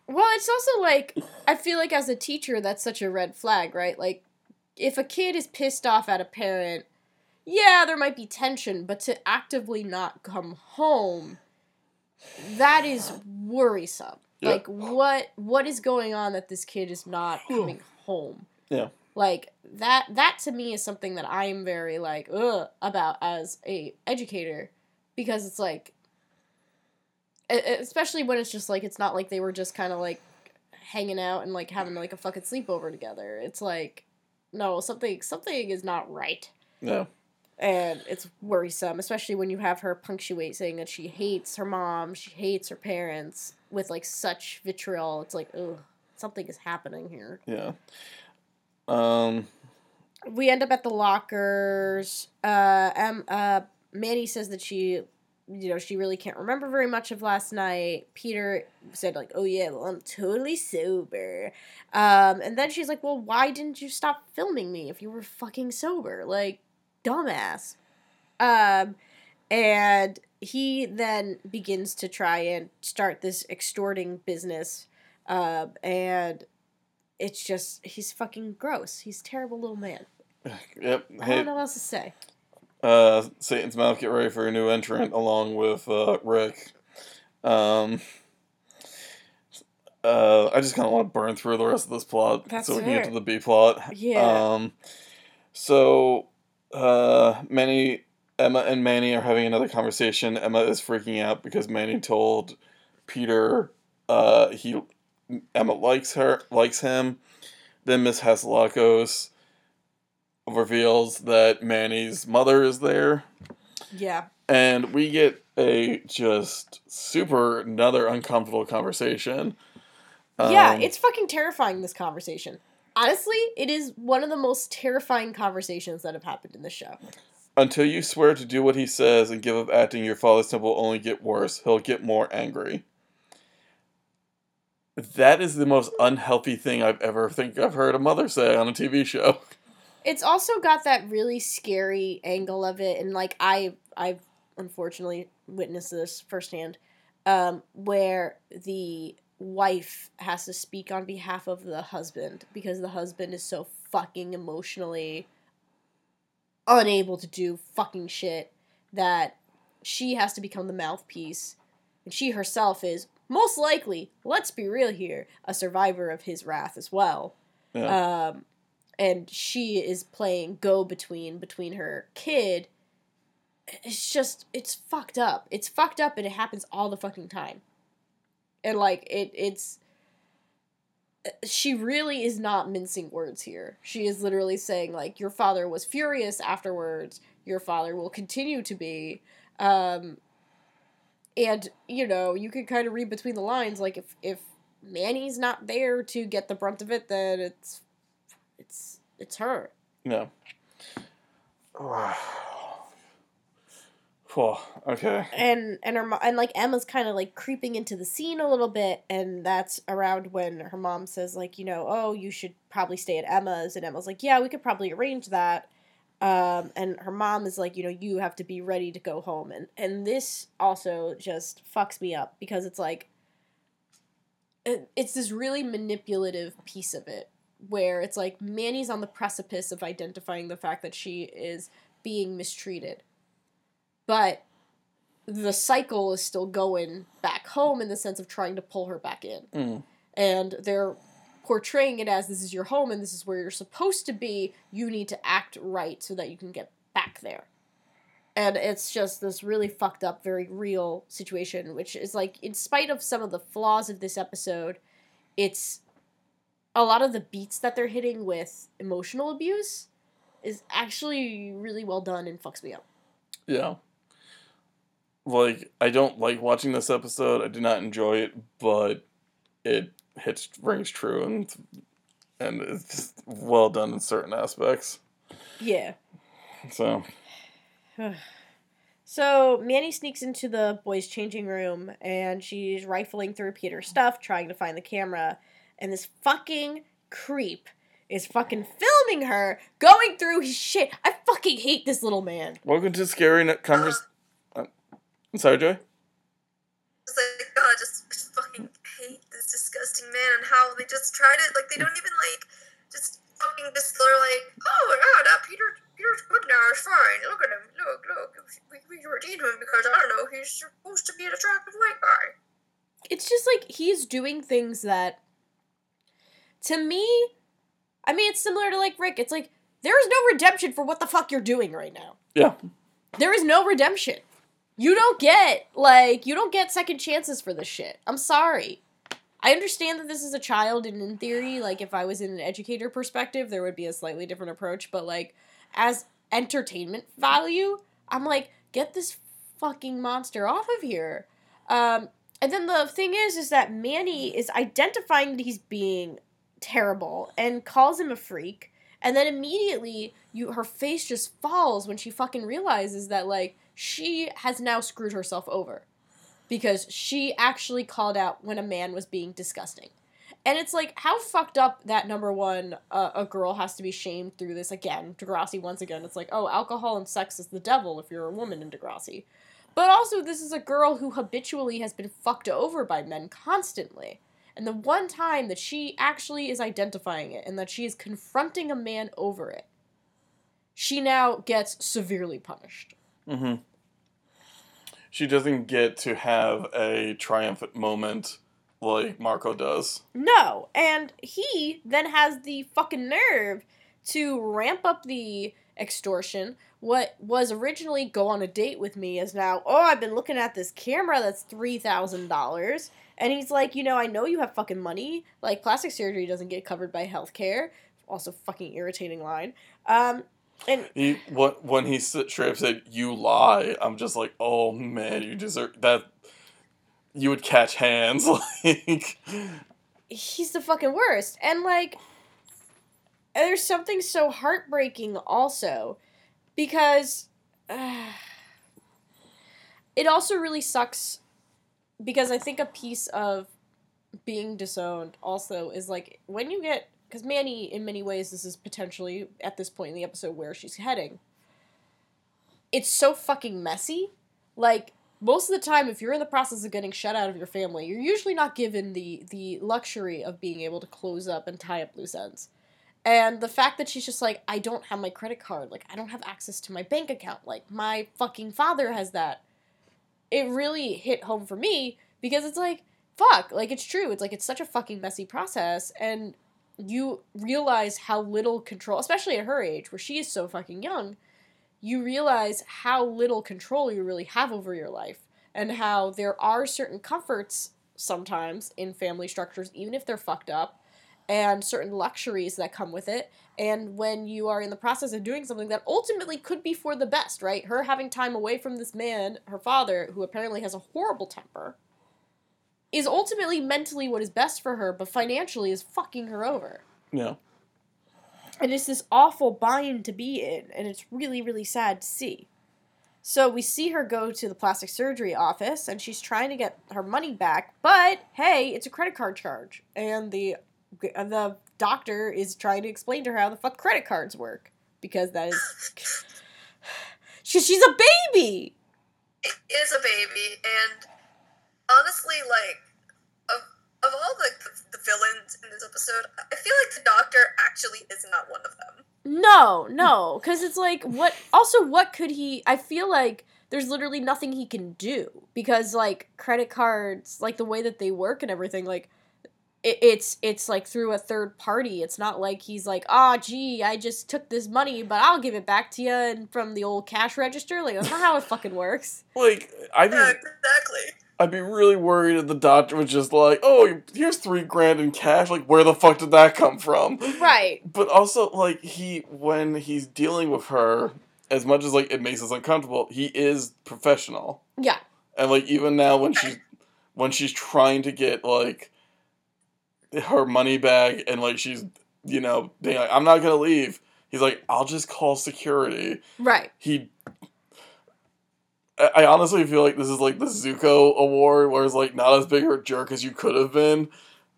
Well, it's also like I feel like as a teacher, that's such a red flag, right? Like, if a kid is pissed off at a parent, yeah, there might be tension, but to actively not come home, that is worrisome. Yeah. Like, what what is going on that this kid is not coming home? Yeah. Like that that to me is something that I'm very like ugh about as a educator because it's like especially when it's just like it's not like they were just kind of like hanging out and like having like a fucking sleepover together. It's like no, something something is not right. yeah. And it's worrisome, especially when you have her punctuate saying that she hates her mom, she hates her parents with like such vitriol. It's like, ugh, something is happening here. Yeah. Um. we end up at the lockers. Uh, um, uh, Manny says that she, you know, she really can't remember very much of last night. Peter said like, "Oh yeah, well I'm totally sober," um, and then she's like, "Well, why didn't you stop filming me if you were fucking sober? Like, dumbass." Um, and he then begins to try and start this extorting business, uh, and it's just he's fucking gross. He's a terrible little man. [sighs] Yep. I Hey, don't know what else to say. uh, Satan's Mouth, get ready for a new entrant along with uh, Rick. Um, uh, I just kind of want to burn through the rest of this plot That's so we can get to the B plot. Yeah. Um, so, uh, Manny, Emma, and Manny are having another conversation. Emma is freaking out because Manny told Peter uh, he Emma likes her, likes him. Then Miss Hatzilakos reveals that Manny's mother is there, Yeah. and we get a just super another uncomfortable conversation. yeah, Um, it's fucking terrifying, this conversation. Honestly, it is one of the most terrifying conversations that have happened in the show. Until you swear to do what he says and give up acting, your father's temper will only get worse. He'll get more angry. That is the most unhealthy thing I've ever think I've heard a mother say on a TV show. It's also got that really scary angle of it, and like I, I've unfortunately witnessed this firsthand, um, where the wife has to speak on behalf of the husband because the husband is so fucking emotionally unable to do fucking shit that she has to become the mouthpiece, and she herself is most likely, let's be real here, a survivor of his wrath as well. Yeah. Um, and she is playing go between between her kid. It's just it's fucked up. It's fucked up, and it happens all the fucking time. And like it, it's she really is not mincing words here. She is literally saying like your father was furious afterwards. Your father will continue to be. Um, and you know you can kind of read between the lines like if if Manny's not there to get the brunt of it, then it's it's it's her. yeah. [sighs] Okay. And and her and like Emma's kind of like creeping into the scene a little bit, and that's around when her mom says like you know oh you should probably stay at Emma's, and Emma's like yeah we could probably arrange that. Um, and her mom is like, you know, you have to be ready to go home, and and this also just fucks me up because it's like, it, it's this really manipulative piece of it where it's like Manny's on the precipice of identifying the fact that she is being mistreated. But the cycle is still going back home in the sense of trying to pull her back in. Mm. And they're portraying it as this is your home and this is where you're supposed to be. You need to act right so that you can get back there. And it's just this really fucked up, very real situation, which is like, in spite of some of the flaws of this episode, it's a lot of the beats that they're hitting with emotional abuse is actually really well done and fucks me up. Yeah. Like, I don't like watching this episode. I do not enjoy it, but it hits rings true and and it's just well done in certain aspects. Yeah. So [sighs] So Manny sneaks into the boys' changing room and she's rifling through Peter's stuff, trying to find the camera. And this fucking creep is fucking filming her going through his shit. I fucking hate this little man. welcome to scary N- convers. Uh, [gasps] I'm sorry, Joy. It's like, God, I just, just fucking hate this disgusting man and how they just try to, like, they don't even, like, just fucking just, they're like, oh, yeah, that Peter, Peter's good now, it's fine. Look at him, look, look. We, we redeemed him because, I don't know, he's supposed to be an attractive white guy. It's just like he's doing things that, to me, I mean, it's similar to like Rick. It's like there is no redemption for what the fuck you're doing right now. Yeah. There is no redemption. You don't get like you don't get second chances for this shit. I'm sorry. I understand that this is a child and in theory like if I was in an educator perspective there would be a slightly different approach but like as entertainment value I'm like get this fucking monster off of here. Um and then the thing is is that Manny is identifying that he's being terrible and calls him a freak and then immediately you her face just falls when she fucking realizes that like she has now screwed herself over because she actually called out when a man was being disgusting. And it's like how fucked up that number one uh, a girl has to be shamed through this again. Degrassi once again. It's like oh alcohol and sex is the devil if you're a woman in Degrassi. But also, this is a girl who habitually has been fucked over by men constantly. And the one time that she actually is identifying it and that she is confronting a man over it, she now gets severely punished. Mm-hmm. She doesn't get to have a triumphant moment like Marco does. No, and he then has the fucking nerve to ramp up the extortion. What was originally go on a date with me is now, oh, I've been looking at this camera that's $3,000. And he's like, you know, I know you have fucking money. Like, plastic surgery doesn't get covered by healthcare. Also, fucking irritating line. Um, and He what when he straight up said you lie. I'm just like, oh man, you deserve that. You would catch hands [laughs] like. he's the fucking worst. And like there's something so heartbreaking also because uh, [sighs] it also really sucks because I think a piece of being disowned also is like when you get because Manny in many ways this is potentially at this point in the episode where she's heading. It's so fucking messy. Like most of the time if you're in the process of getting shut out of your family you're usually not given the the luxury of being able to close up and tie up loose ends. And the fact that she's just like i don't have my credit card. Like i don't have access to my bank account. Like my fucking father has that. It really hit home for me because it's like fuck. Like it's true. It's like it's such a fucking messy process. And you realize how little control especially at her age where she is so fucking young you realize how little control you really have over your life and how there are certain comforts sometimes in family structures even if they're fucked up and certain luxuries that come with it. And when you are in the process of doing something that ultimately could be for the best right? Her having time away from this man her father who apparently has a horrible temper is ultimately mentally what is best for her but financially is fucking her over. Yeah. and it's this awful bind to be in and it's really really sad to see. So we see her go to the plastic surgery office and she's trying to get her money back but hey it's a credit card charge and the the doctor is trying to explain to her how the fuck credit cards work because that is [laughs] she, she's a baby! It is a baby, and honestly, like of of all the the villains in this episode, I feel like the Doctor actually is not one of them. No, no, because it's like what? Also, what could he? I feel like there's literally nothing he can do because like credit cards, like the way that they work and everything, like it's it's like through a third party. It's not like he's like, ah, gee, I just took this money, but I'll give it back to you and from the old cash register. Like that's not how it fucking works. Like I'd be, Yeah, exactly. I'd be really worried if the doctor was just like, "Oh, here's three grand in cash." Like, where the fuck did that come from? Right. But also, like he when he's dealing with her, as much as like it makes us uncomfortable, he is professional. Yeah. And like even now when she's when she's trying to get like her money back and like she's you know being like, I'm not gonna leave. He's like, I'll just call security. Right. He I honestly feel like this is like the Zuko award where it's like not as big of a jerk as you could have been.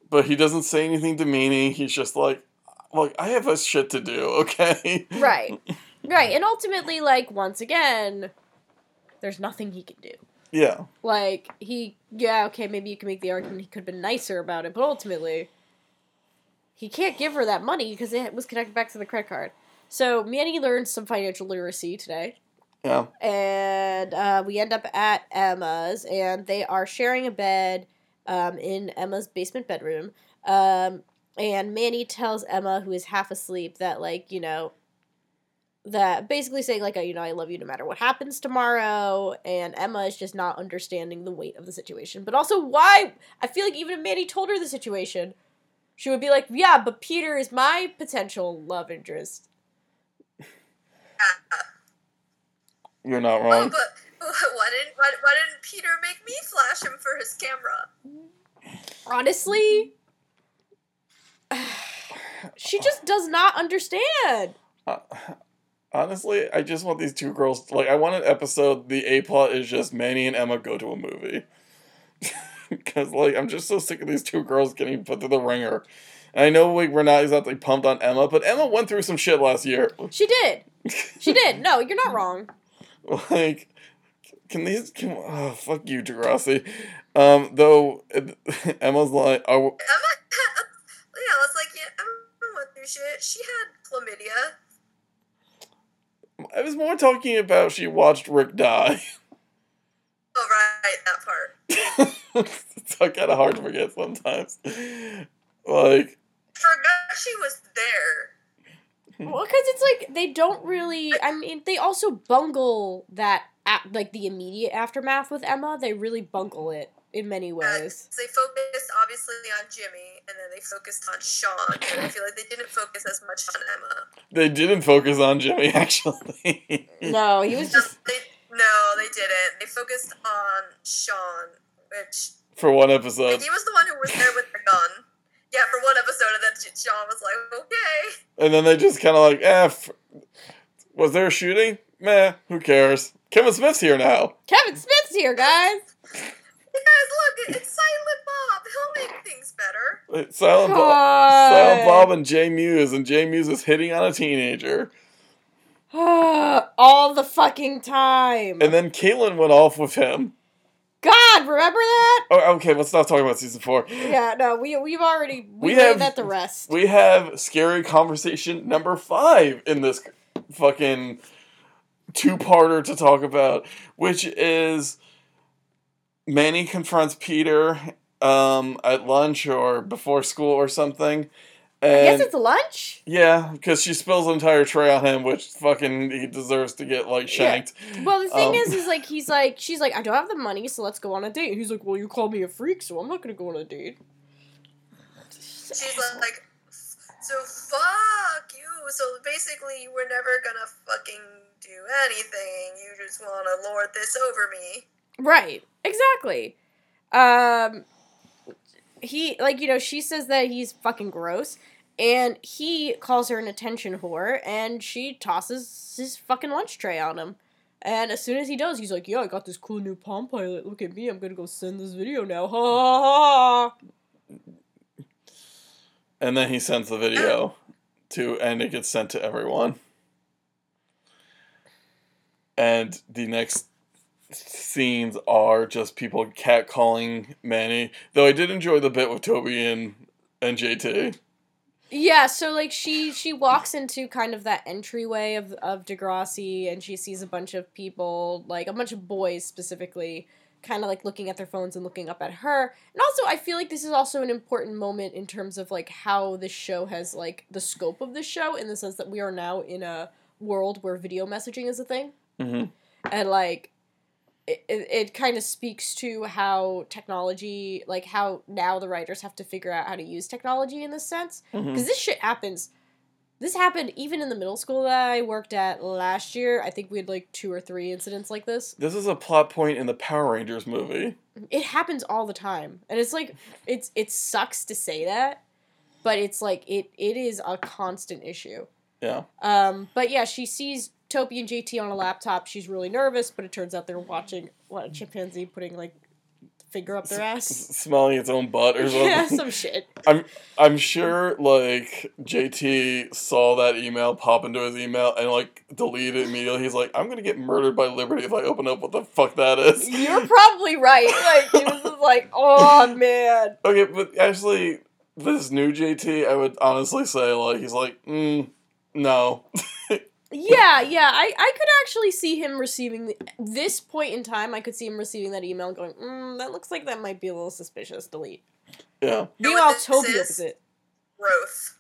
But he doesn't say anything demeaning. He's just like Look, I have a shit to do, [laughs] okay? Right. right. And ultimately, like once again, there's nothing he can do. Yeah. Like he, yeah, okay, maybe you can make the argument he could have been nicer about it, but ultimately, he can't give her that money because it was connected back to the credit card. So Manny learned some financial literacy today, Yeah. and uh, we end up at Emma's, and they are sharing a bed um, in Emma's basement bedroom. Um, and Manny tells Emma, who is half asleep, that like you know that basically saying like you know I love you no matter what happens tomorrow and Emma is just not understanding the weight of the situation but also why I feel like even if Manny told her the situation she would be like yeah but Peter is my potential love interest [laughs] Yeah. You're not Oh, wrong. but [laughs] why didn't why, why didn't Peter make me flash him for his camera? honestly [sighs] she just does not understand Uh, honestly, I just want these two girls. Like, I want an episode. The A plot is just Manny and Emma go to a movie. [laughs] Because, like, I'm just so sick of these two girls getting put through the ringer. And I know like, we're not exactly pumped on Emma, but Emma went through some shit last year. she did she [laughs] did no you're not wrong [laughs] like, can these? Can, oh, fuck you, Degrassi. Um, though [laughs] Emma's like, oh, Emma, [laughs] yeah, I was like, yeah, Emma went through shit. She had chlamydia. I was more talking about she watched Rick die. Oh, right, that part. it's kind of hard to forget sometimes. Like, Forgot she was there. Well, because it's like they don't really. I mean, they also bungle that at like the immediate aftermath with Emma. They really bungle it in many Uh, ways. they focused obviously on Jimmy, and then they focused on Sean, and I feel like they didn't focus as much on Emma. they didn't focus on Jimmy [laughs] actually. No, he was No, just. they, no, they didn't. They focused on Sean, which For one episode, he was the one who was there with the gun. Yeah, for one episode, and then Sean was like, "Okay." and then they just kind of like, eh. f- Was there a shooting? Meh. Who cares? Kevin Smith's here now. Kevin Smith's here, guys. [laughs] Guys, look, it's Silent Bob. He'll make things better. Silent Bob, Silent Bob, and Jay Muse, and Jay Muse is hitting on a teenager. [sighs] All the fucking time. And then Caitlyn went off with him. God, remember that? Oh, okay, let's not talk about season four. Yeah, no, we we've already we, We have- that the rest. We have scary conversation number five in this fucking two parter to talk about, which is Manny confronts Peter um, at lunch or before school or something. I guess it's lunch. yeah, because she spills an entire tray on him, which fucking he deserves to get like shanked. Well, the thing Um, is, is like he's like she's like I don't have the money, so let's go on a date. And he's like, well, you called me a freak, so I'm not gonna go on a date. She's like, "So fuck you." So basically, you were never gonna fucking do anything. You just want to lord this over me. Right. Exactly. Um he like you know, she says that he's fucking gross and he calls her an attention whore and she tosses his fucking lunch tray on him. And as soon as he does, he's like, "Yeah, I got this cool new Palm Pilot. Look at me. I'm going to go send this video now." Ha ha ha. ha. And then he sends the video [coughs] to, and it gets sent to everyone. And the next scenes are just people catcalling Manny. Though I did enjoy the bit with Toby and and JT. Yeah, so like she she walks into kind of that entryway of of Degrassi and she sees a bunch of people, like a bunch of boys specifically, kind of like looking at their phones and looking up at her. And also I feel like this is also an important moment in terms of like how this show has like the scope of the show in the sense that we are now in a world where video messaging is a thing hmm and like it, it, it kind of speaks to how technology like how now the writers have to figure out how to use technology in this sense because this shit happens. This happened even in the middle school that I worked at last year. I think we had like two or three incidents like this. This is a plot point in the Power Rangers movie. It happens all the time, and it's like it's it sucks to say that, but it's like it it is a constant issue. Yeah. Um, but yeah, she sees Toby and JT on a laptop. She's really nervous, but it turns out they're watching what a chimpanzee putting like finger up their S- ass. smelling its own butt or [laughs] something. yeah, some shit. I'm I'm sure like JT saw that email pop into his email and like deleted it immediately. He's like, I'm gonna get murdered by Liberty if I open up what the fuck that is. You're probably right. [laughs] Like he was just like, oh man. Okay, but actually, this new JT, I would honestly say like he's like, mm, no. [laughs] Yeah, yeah. I, I could actually see him receiving the, this point in time. I could see him receiving that email and going, mm, "That looks like that might be a little suspicious." Delete. yeah. know Meanwhile, what this Toby is? opens it. Growth.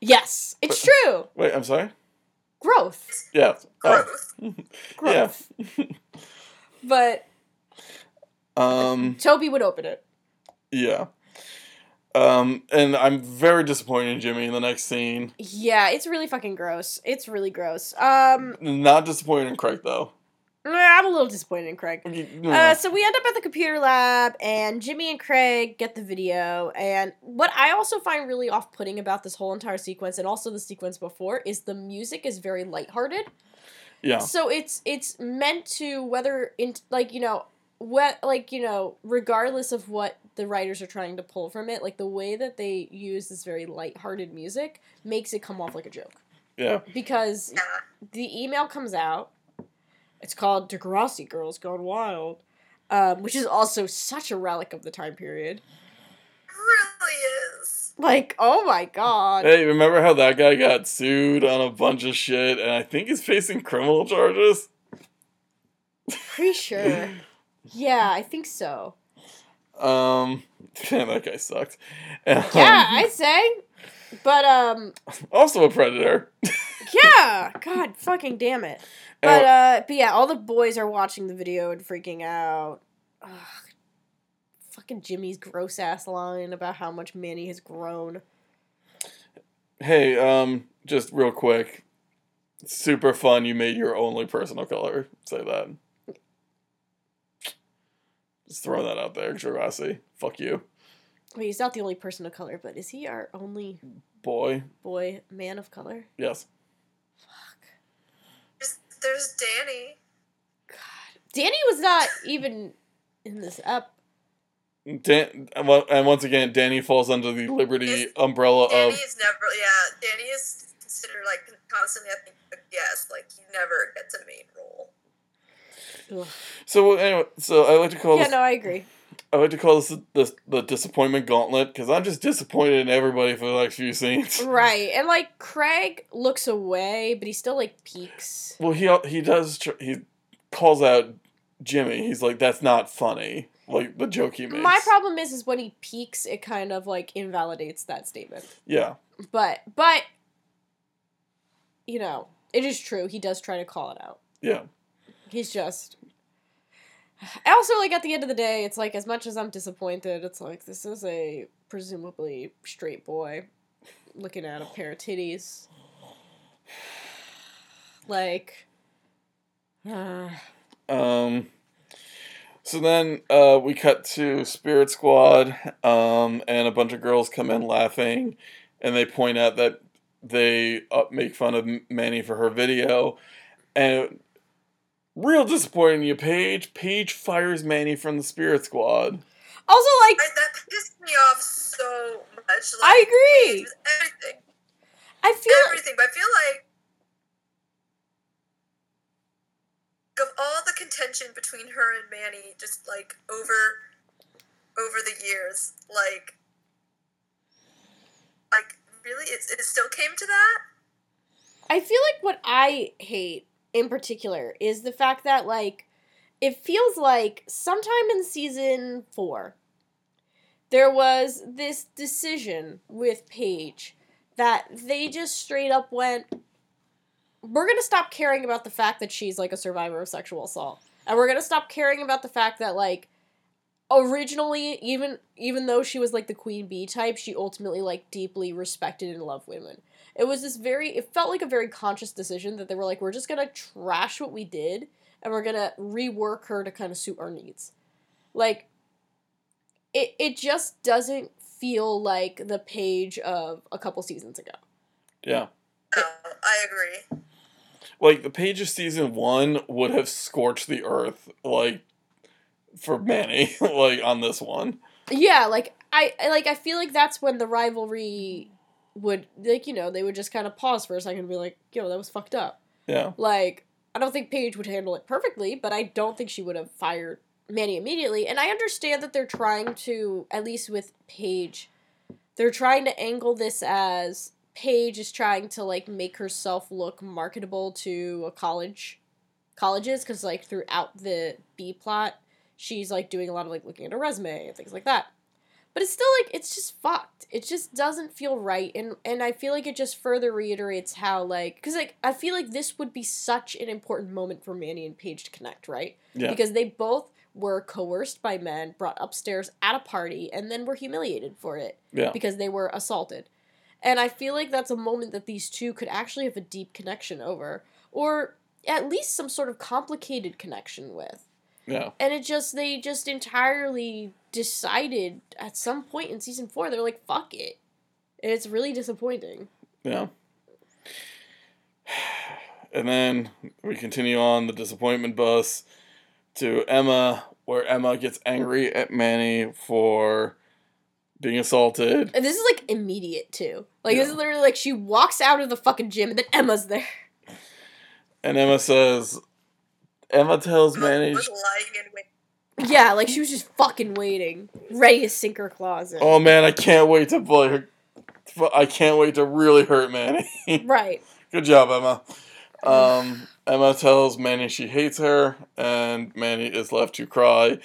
Yes, it's true. Wait, I'm sorry. Growth, Yeah. Oh, Growth. [laughs] growth. But um. Toby would open it. Yeah. Um, and I'm very disappointed in Jimmy in the next scene. Yeah, it's really fucking gross. It's really gross. Um, Not disappointed in Craig though. I'm a little disappointed in Craig. Uh, so we end up at the computer lab, and Jimmy and Craig get the video. And what I also find really off-putting about this whole entire sequence, and also the sequence before, is the music is very lighthearted. yeah. So it's it's meant to whether in like you know what like you know regardless of what the writers are trying to pull from it, like the way that they use this very lighthearted music makes it come off like a joke Yeah. because the email comes out It's called Degrassi Girls Gone Wild, um, which is also such a relic of the time period. Really is. Like, oh my god. Hey, remember how that guy got sued on a bunch of shit, and I think he's facing criminal charges. Pretty sure. [laughs] Yeah, I think so. Um, [laughs] man, that guy sucked. Um, Yeah, I'd say. But um, also a predator. [laughs] yeah, God, fucking damn it. But uh, but yeah, all the boys are watching the video and freaking out. Ugh. Fucking Jimmy's gross ass line about how much Manny has grown. Hey, um, just real quick. Super fun. You made your only personal color. Say that. Just throw that out there, Degrassi. Fuck you, Wait, he's not the only person of color, but is he our only boy. boy man of color? Yes. Fuck. There's, there's Danny. God. Danny was not even in this up. Dan- and once again, Danny falls under the Liberty Is- umbrella Danny of. is never, yeah, Danny is considered like constantly, I think, yes. Like he never gets a main role. Ugh. [laughs] So anyway, so I like to call Yeah, this. no, I agree. I like to call this the the disappointment gauntlet because I'm just disappointed in everybody for the next few scenes. [laughs] Right, and like Craig looks away, but he still like peeks. Well, he uh, he does tr- he calls out Jimmy. He's like, "That's not funny." Like the joke he makes. My problem is, is when he peeks, it kind of like invalidates that statement. Yeah, But, but, you know, it is true. He does try to call it out. yeah, He's just. I also like at the end of the day, it's like as much as I'm disappointed, it's like this is a presumably straight boy looking at a pair of titties. Like, uh, [sighs] Um, so then uh, we cut to Spirit Squad, um, and a bunch of girls come in laughing, and they point out that they uh, make fun of Manny for her video, and real disappointing you, Paige. Paige fires Manny from the Spirit Squad. also like I, that pissed me off so much. Like, I agree. it Everything, I feel everything. But I feel like of all the contention between her and Manny, just like over over the years, like like really, it, it still came to that. I feel like what I hate in particular is the fact that like it feels like sometime in season 4 there was this decision with Paige that they just straight up went we're going to stop caring about the fact that she's like a survivor of sexual assault. And we're going to stop caring about the fact that like originally even even though she was like the queen bee type she ultimately like deeply respected and loved women it was this very it felt like a very conscious decision that they were like we're just gonna trash what we did and we're gonna rework her to kind of suit our needs like it it just doesn't feel like the Paige of a couple seasons ago Yeah. No, I agree. Like the Paige of season one would have scorched the earth, like for Manny, [laughs] like on this one. yeah like i I- like i feel like that's when the rivalry would like you know they would just kind of pause for a second and be like yo that was fucked up Yeah. Like, I don't think Paige would handle it perfectly, but I don't think she would have fired Manny immediately. And I understand that they're trying to, at least with Paige, they're trying to angle this as Paige is trying to like make herself look marketable to a college colleges because like throughout the B plot, she's like doing a lot of like looking at her resume and things like that. But it's still like it's just fucked. It just doesn't feel right, and and I feel like it just further reiterates how like because like I feel like this would be such an important moment for Manny and Paige to connect, right? Yeah. Because they both were coerced by men, brought upstairs at a party, and then were humiliated for it Yeah. because they were assaulted. And I feel like that's a moment that these two could actually have a deep connection over, or at least some sort of complicated connection with. Yeah. And it just, they just entirely decided at some point in season four, they're like, fuck it. And it's really disappointing. Yeah. [sighs] And then we continue on the disappointment bus to Emma, where Emma gets angry at Manny for being assaulted. And this is like immediate too. Like, this is literally like she walks out of the fucking gym and then Emma's there. And Emma says, Emma tells Emma Manny. was lying in wait. Yeah, like she was just fucking waiting, ready to sink her claws in. Oh man, I can't wait to play her. I can't wait to really hurt Manny. [laughs] Right. Good job, Emma. Um, Emma tells Manny she hates her, and Manny is left to cry,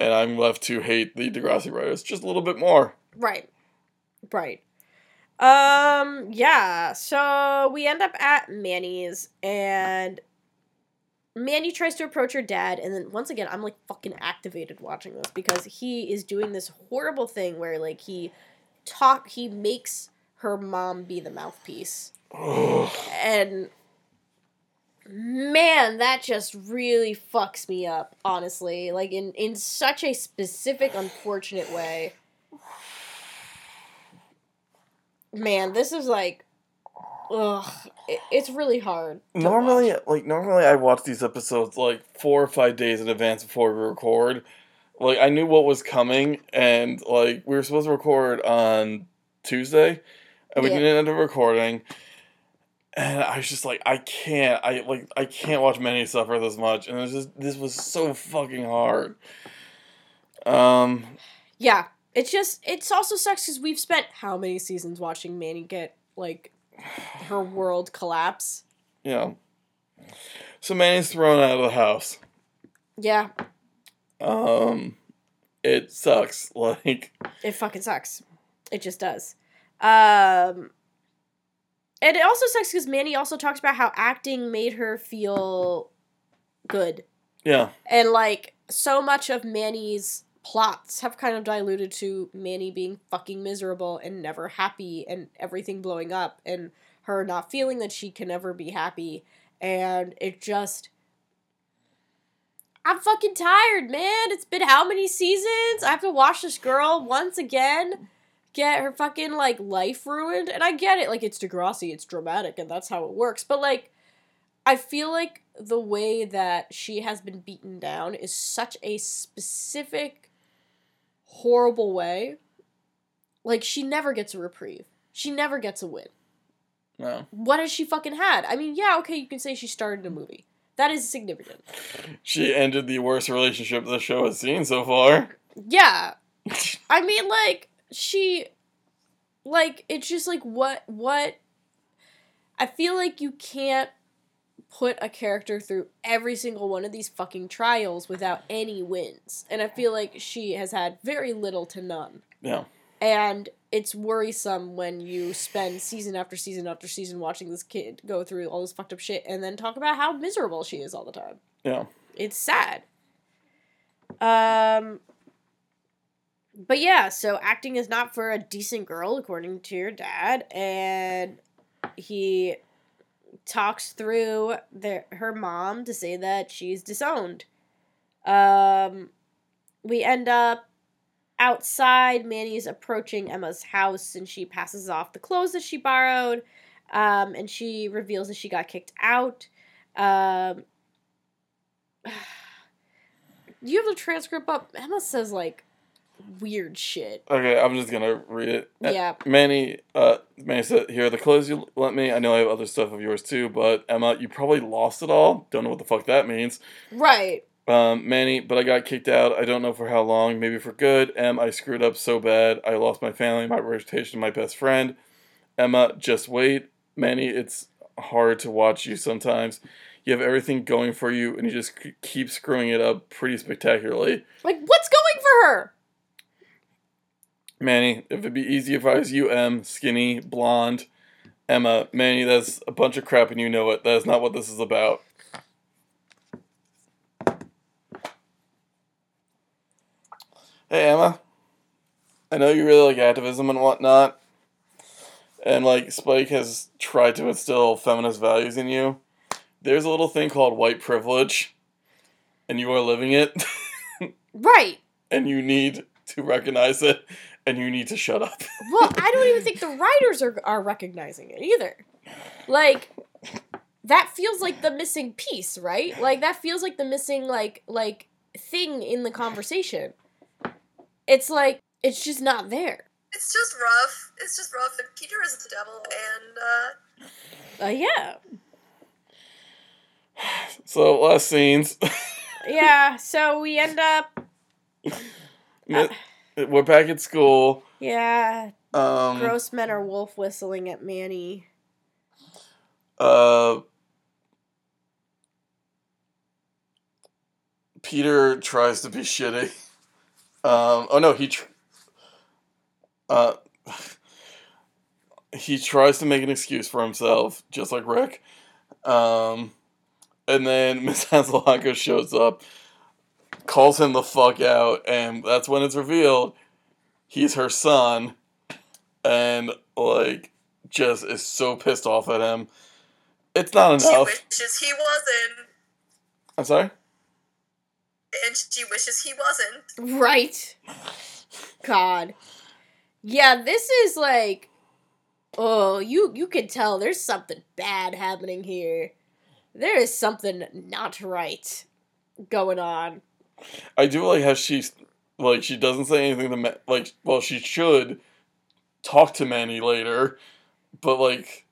and I'm left to hate the Degrassi writers just a little bit more. Right. Right. Um, yeah. So we end up at Manny's and Manny tries to approach her dad and then once again I'm like fucking activated watching this because he is doing this horrible thing where like he talk he makes her mom be the mouthpiece. Ugh. And man, that just really fucks me up, honestly. Like in in such a specific unfortunate way. Man, this is like ugh, it, it's really hard. normally, watch. like normally, I watch these episodes like four or five days in advance before we record. Like I knew what was coming, and like we were supposed to record on Tuesday, and we Yeah. didn't end up recording. And I was just like, I can't, I like, I can't watch Manny suffer this much, and it was just this was so fucking hard. Um, Yeah. It's just it's also sucks because we've spent how many seasons watching Manny get like her world collapse. yeah. So Manny's thrown out of the house. Yeah, Um, it sucks. [laughs] Like, it fucking sucks. It just does. Um and it also sucks because Manny also talks about how acting made her feel good. yeah, And like so much of Manny's plots have kind of diluted to Manny being fucking miserable and never happy and everything blowing up and her not feeling that she can ever be happy. And it just. I'm fucking tired, man. It's been how many seasons? I have to watch this girl once again get her fucking like life ruined. And I get it, like it's Degrassi, it's dramatic, and that's how it works. But like I feel like the way that she has been beaten down is such a specific, horrible way. Like, she never gets a reprieve. She never gets a win. no. What has she fucking had? I mean, yeah, okay, you can say she started a movie. That is significant. [laughs] She ended the worst relationship the show has seen so far. Yeah. [laughs] I mean, like, she. Like, it's just like, what. What. I feel like you can't put a character through every single one of these fucking trials without any wins. And I feel like she has had very little to none. Yeah. And it's worrisome when you spend season after season after season watching this kid go through all this fucked up shit and then talk about how miserable she is all the time. Yeah. It's sad. Um but yeah, so acting is not for a decent girl according to your dad and he talks through their her mom to say that she's disowned. Um we end up outside. Manny's approaching Emma's house and she passes off the clothes that she borrowed. Um, and she reveals that she got kicked out. Um, [sighs] you have the transcript up. Emma says like weird shit. Okay, I'm just gonna read it. Uh, Yeah. Manny, uh, Manny said, "Here are the clothes you lent me. I know I have other stuff of yours too, but Emma, you probably lost it all. Don't know what the fuck that means." Right. Um, Manny, but I got kicked out. I don't know for how long. Maybe for good. Em, I screwed up so bad. I lost my family, my reputation, my best friend. Emma, just wait. Manny, it's hard to watch you sometimes. You have everything going for you, and you just keep screwing it up pretty spectacularly. Like what's going for her? Manny, if it'd be easy if I was you, M, skinny, blonde. Emma, Manny, that's a bunch of crap, and you know it. That is not what this is about. Hey, Emma. I know you really like activism and whatnot. And, like, Spike has tried to instill feminist values in you. There's a little thing called white privilege, and you are living it, [laughs] Right. and you need to recognize it, and you need to shut up. [laughs] Well, I don't even think the writers are are recognizing it either. Like that feels like the missing piece, right? Like that feels like the missing like like thing in the conversation. It's like it's just not there. It's just rough. It's just rough. And Peter is the devil, and uh, Uh, yeah. So last scenes. [laughs] Yeah, so we end up. Mi- We're back at school. Yeah, Um, gross men are wolf whistling at Manny. Uh, Peter tries to be shitty. Um, oh no, he. Tr- uh, [sighs] he tries to make an excuse for himself, just like Rick. Um, and then [laughs] Miss Hatzilakos shows up, calls him the fuck out, and that's when it's revealed he's her son, and like just is so pissed off at him. It's not She enough. wishes he wasn't, I'm sorry. and she wishes he wasn't. Right. God. Yeah, this is like oh, you you can tell there's something bad happening here. There is something not right going on. I do like how she's like she doesn't say anything to Ma- like well she should talk to Manny later, but like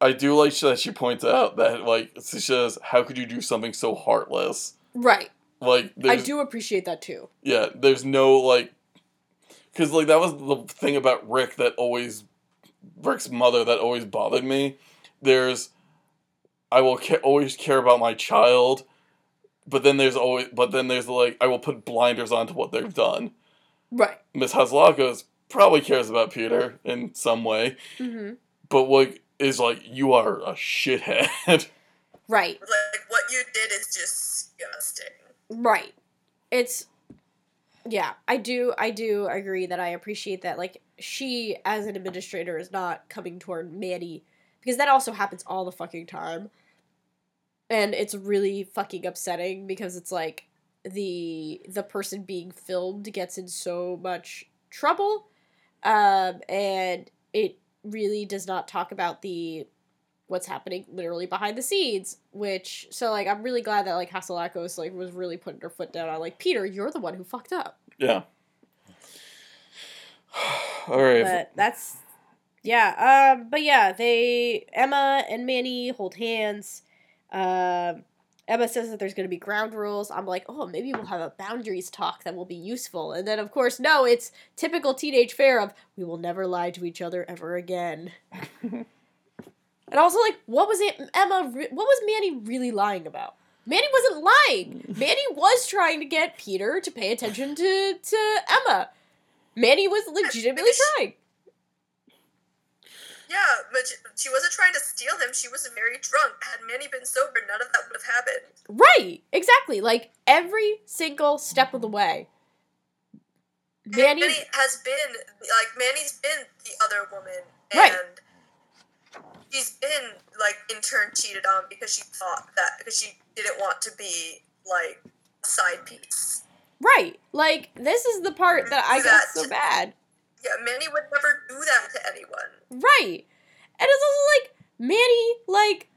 I do like that she points out that like she says how could you do something so heartless Right. like I do appreciate that too. yeah there's no like because like that was the thing about Rick that always Rick's mother that always bothered me. There's I will ca- always care about my child, but then there's always but then there's like I will put blinders onto what they've done. Right. Miss Hatzilakos probably cares about Peter in some way, Mhm. but what is like you are a shithead. [laughs] Right. Like what you did is just disgusting. Right. It's yeah, I do I do agree that I appreciate that like she as an administrator is not coming toward Manny because that also happens all the fucking time. And it's really fucking upsetting because it's like the the person being filmed gets in so much trouble um and it really does not talk about the what's happening literally behind the scenes which so like i'm really glad that like Hatzilakos like was really putting her foot down on like peter you're the one who fucked up yeah. [sighs] All right. but that's yeah um but yeah they emma and manny hold hands um emma says that there's going to be ground rules. I'm like oh maybe we'll have a boundaries talk that will be useful. And then of course no it's typical teenage fare of we will never lie to each other ever again. [laughs] And also like what was it emma re- what was manny really lying about? Manny wasn't lying. [laughs] Manny was trying to get peter to pay attention to to emma. Manny was legitimately trying Yeah, but she, she wasn't trying to steal him. She was very drunk. Had Manny been sober, none of that would have happened. Right, exactly. Like every single step of the way. Manny, Manny has been like Manny's been the other woman, and Right. she's been like in turn cheated on because she thought that because she didn't want to be like a side piece. right. Like this is the part that I got so bad. Yeah, Manny would never do that to anyone. Right. And it's also like Manny, like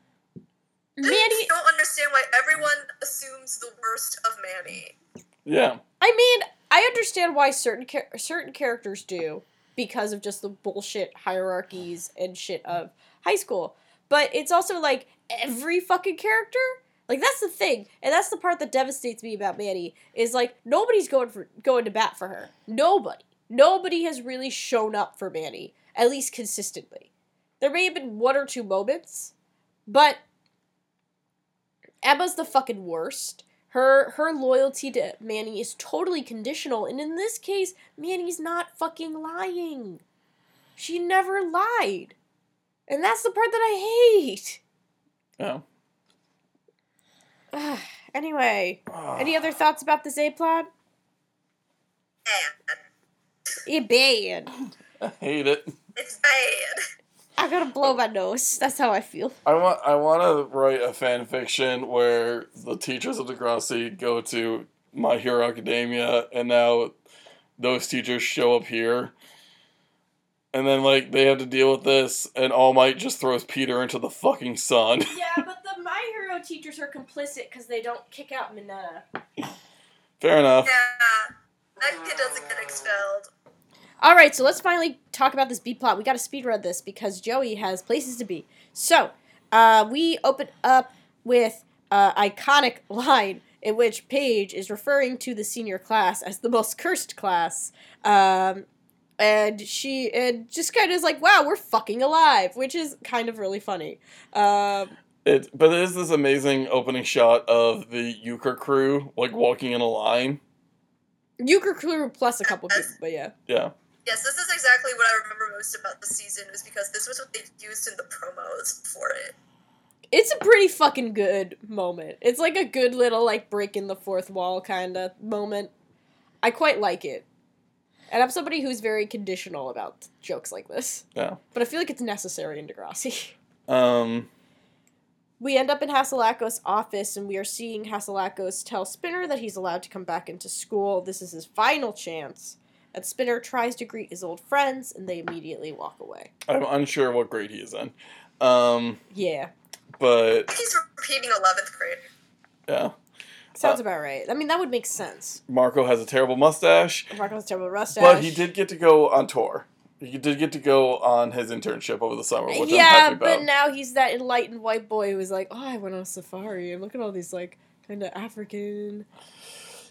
Manny. I just don't understand why everyone assumes the worst of Manny. Yeah. I mean, I understand why certain char- certain characters do because of just the bullshit hierarchies and shit of high school. But it's also like every fucking character. Like that's the thing, and that's the part that devastates me about Manny is like nobody's going for going to bat for her. Nobody, nobody has really shown up for Manny at least consistently. There may have been one or two moments, but Emma's the fucking worst. Her her loyalty to Manny is totally conditional, and in this case, Manny's not fucking lying. She never lied. And that's the part that I hate. Oh. Ugh. [sighs] anyway, [sighs] any other thoughts about this A plot? Uh, And It bad. I hate it. it's bad. I gotta blow my nose. That's how I feel. I want I want to write a fan fiction where the teachers of Degrassi go to My Hero Academia, and now those teachers show up here, and then like they have to deal with this, and All Might just throws Peter into the fucking sun. Yeah, but the My Hero teachers are complicit because they don't kick out Mineta. Fair enough. Yeah, that kid doesn't get expelled. All right, so let's finally talk about this B plot. We got to speed run this because Joey has places to be. So, uh, we open up with uh, iconic [laughs] line in which Paige is referring to the senior class as the most cursed class. Um, and she and just kind of is like, "Wow, we're fucking alive," which is kind of really funny. Um, It, but there's this amazing opening shot of the euchre crew like walking in a line. Euchre crew plus a couple people, but yeah. Yeah, Yes, this is exactly what I remember most about the season, was because this was what they used in the promos for it. It's a pretty fucking good moment. It's like a good little like break in the fourth wall kind of moment. I quite like it. And I'm somebody who's very conditional about jokes like this. yeah. But I feel like it's necessary in Degrassi. [laughs] Um, We end up in Hatzilakos' office and we are seeing Hatzilakos tell Spinner that he's allowed to come back into school. This is his final chance. And Spinner tries to greet his old friends and they immediately walk away. I'm unsure what grade he is in. Um, Yeah. but He's repeating 11th grade. yeah, Sounds about right. I mean, that would make sense. Marco has a terrible mustache, Marco's terrible mustache. but he did get to go on tour. He did get to go on his internship over the summer, which I'm yeah, but now he's that enlightened white boy who was like, oh, I went on a safari and look at all these like kind of African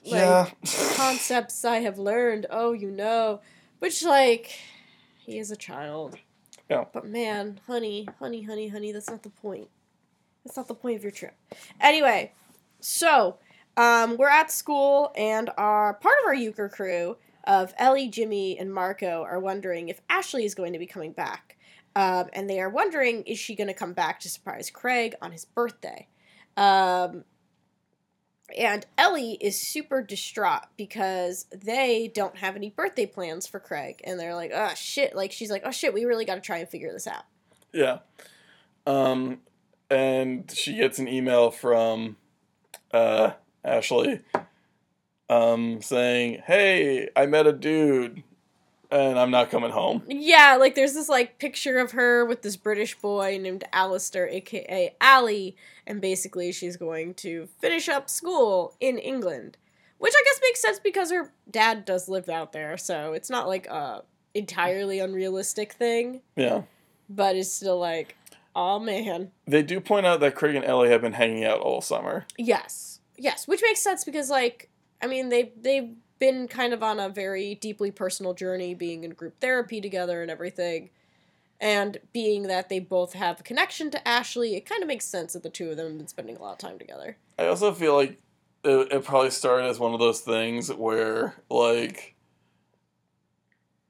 like, yeah, [laughs] concepts I have learned. Oh, you know, which like he is a child. Yeah. But man, honey, honey, honey, honey, that's not the point. That's not the point of your trip. Anyway, so um, we're at school and our part of our euchre crew of Ellie, Jimmy, and Marco are wondering if Ashley is going to be coming back. Um, and they are wondering, is she going to come back to surprise Craig on his birthday? Um, and Ellie is super distraught because they don't have any birthday plans for Craig. And they're like, oh shit. Like, she's like, oh shit, we really got to try and figure this out. yeah. Um, and she gets an email from uh, Ashley um, saying, "Hey, I met a dude, and I'm not coming home." Yeah, like there's this like picture of her with this British boy named Alistair, aka Ali, and basically she's going to finish up school in England. Which I guess makes sense because her dad does live out there, so it's not like a entirely unrealistic thing, Yeah. but it's still like, oh man. They do point out that Craig and Ellie have been hanging out all summer. Yes. Yes, which makes sense because like I mean they they've been kind of on a very deeply personal journey being in group therapy together and everything. And being that they both have a connection to Ashley, it kind of makes sense that the two of them have been spending a lot of time together. I also feel like it, it probably started as one of those things where, like,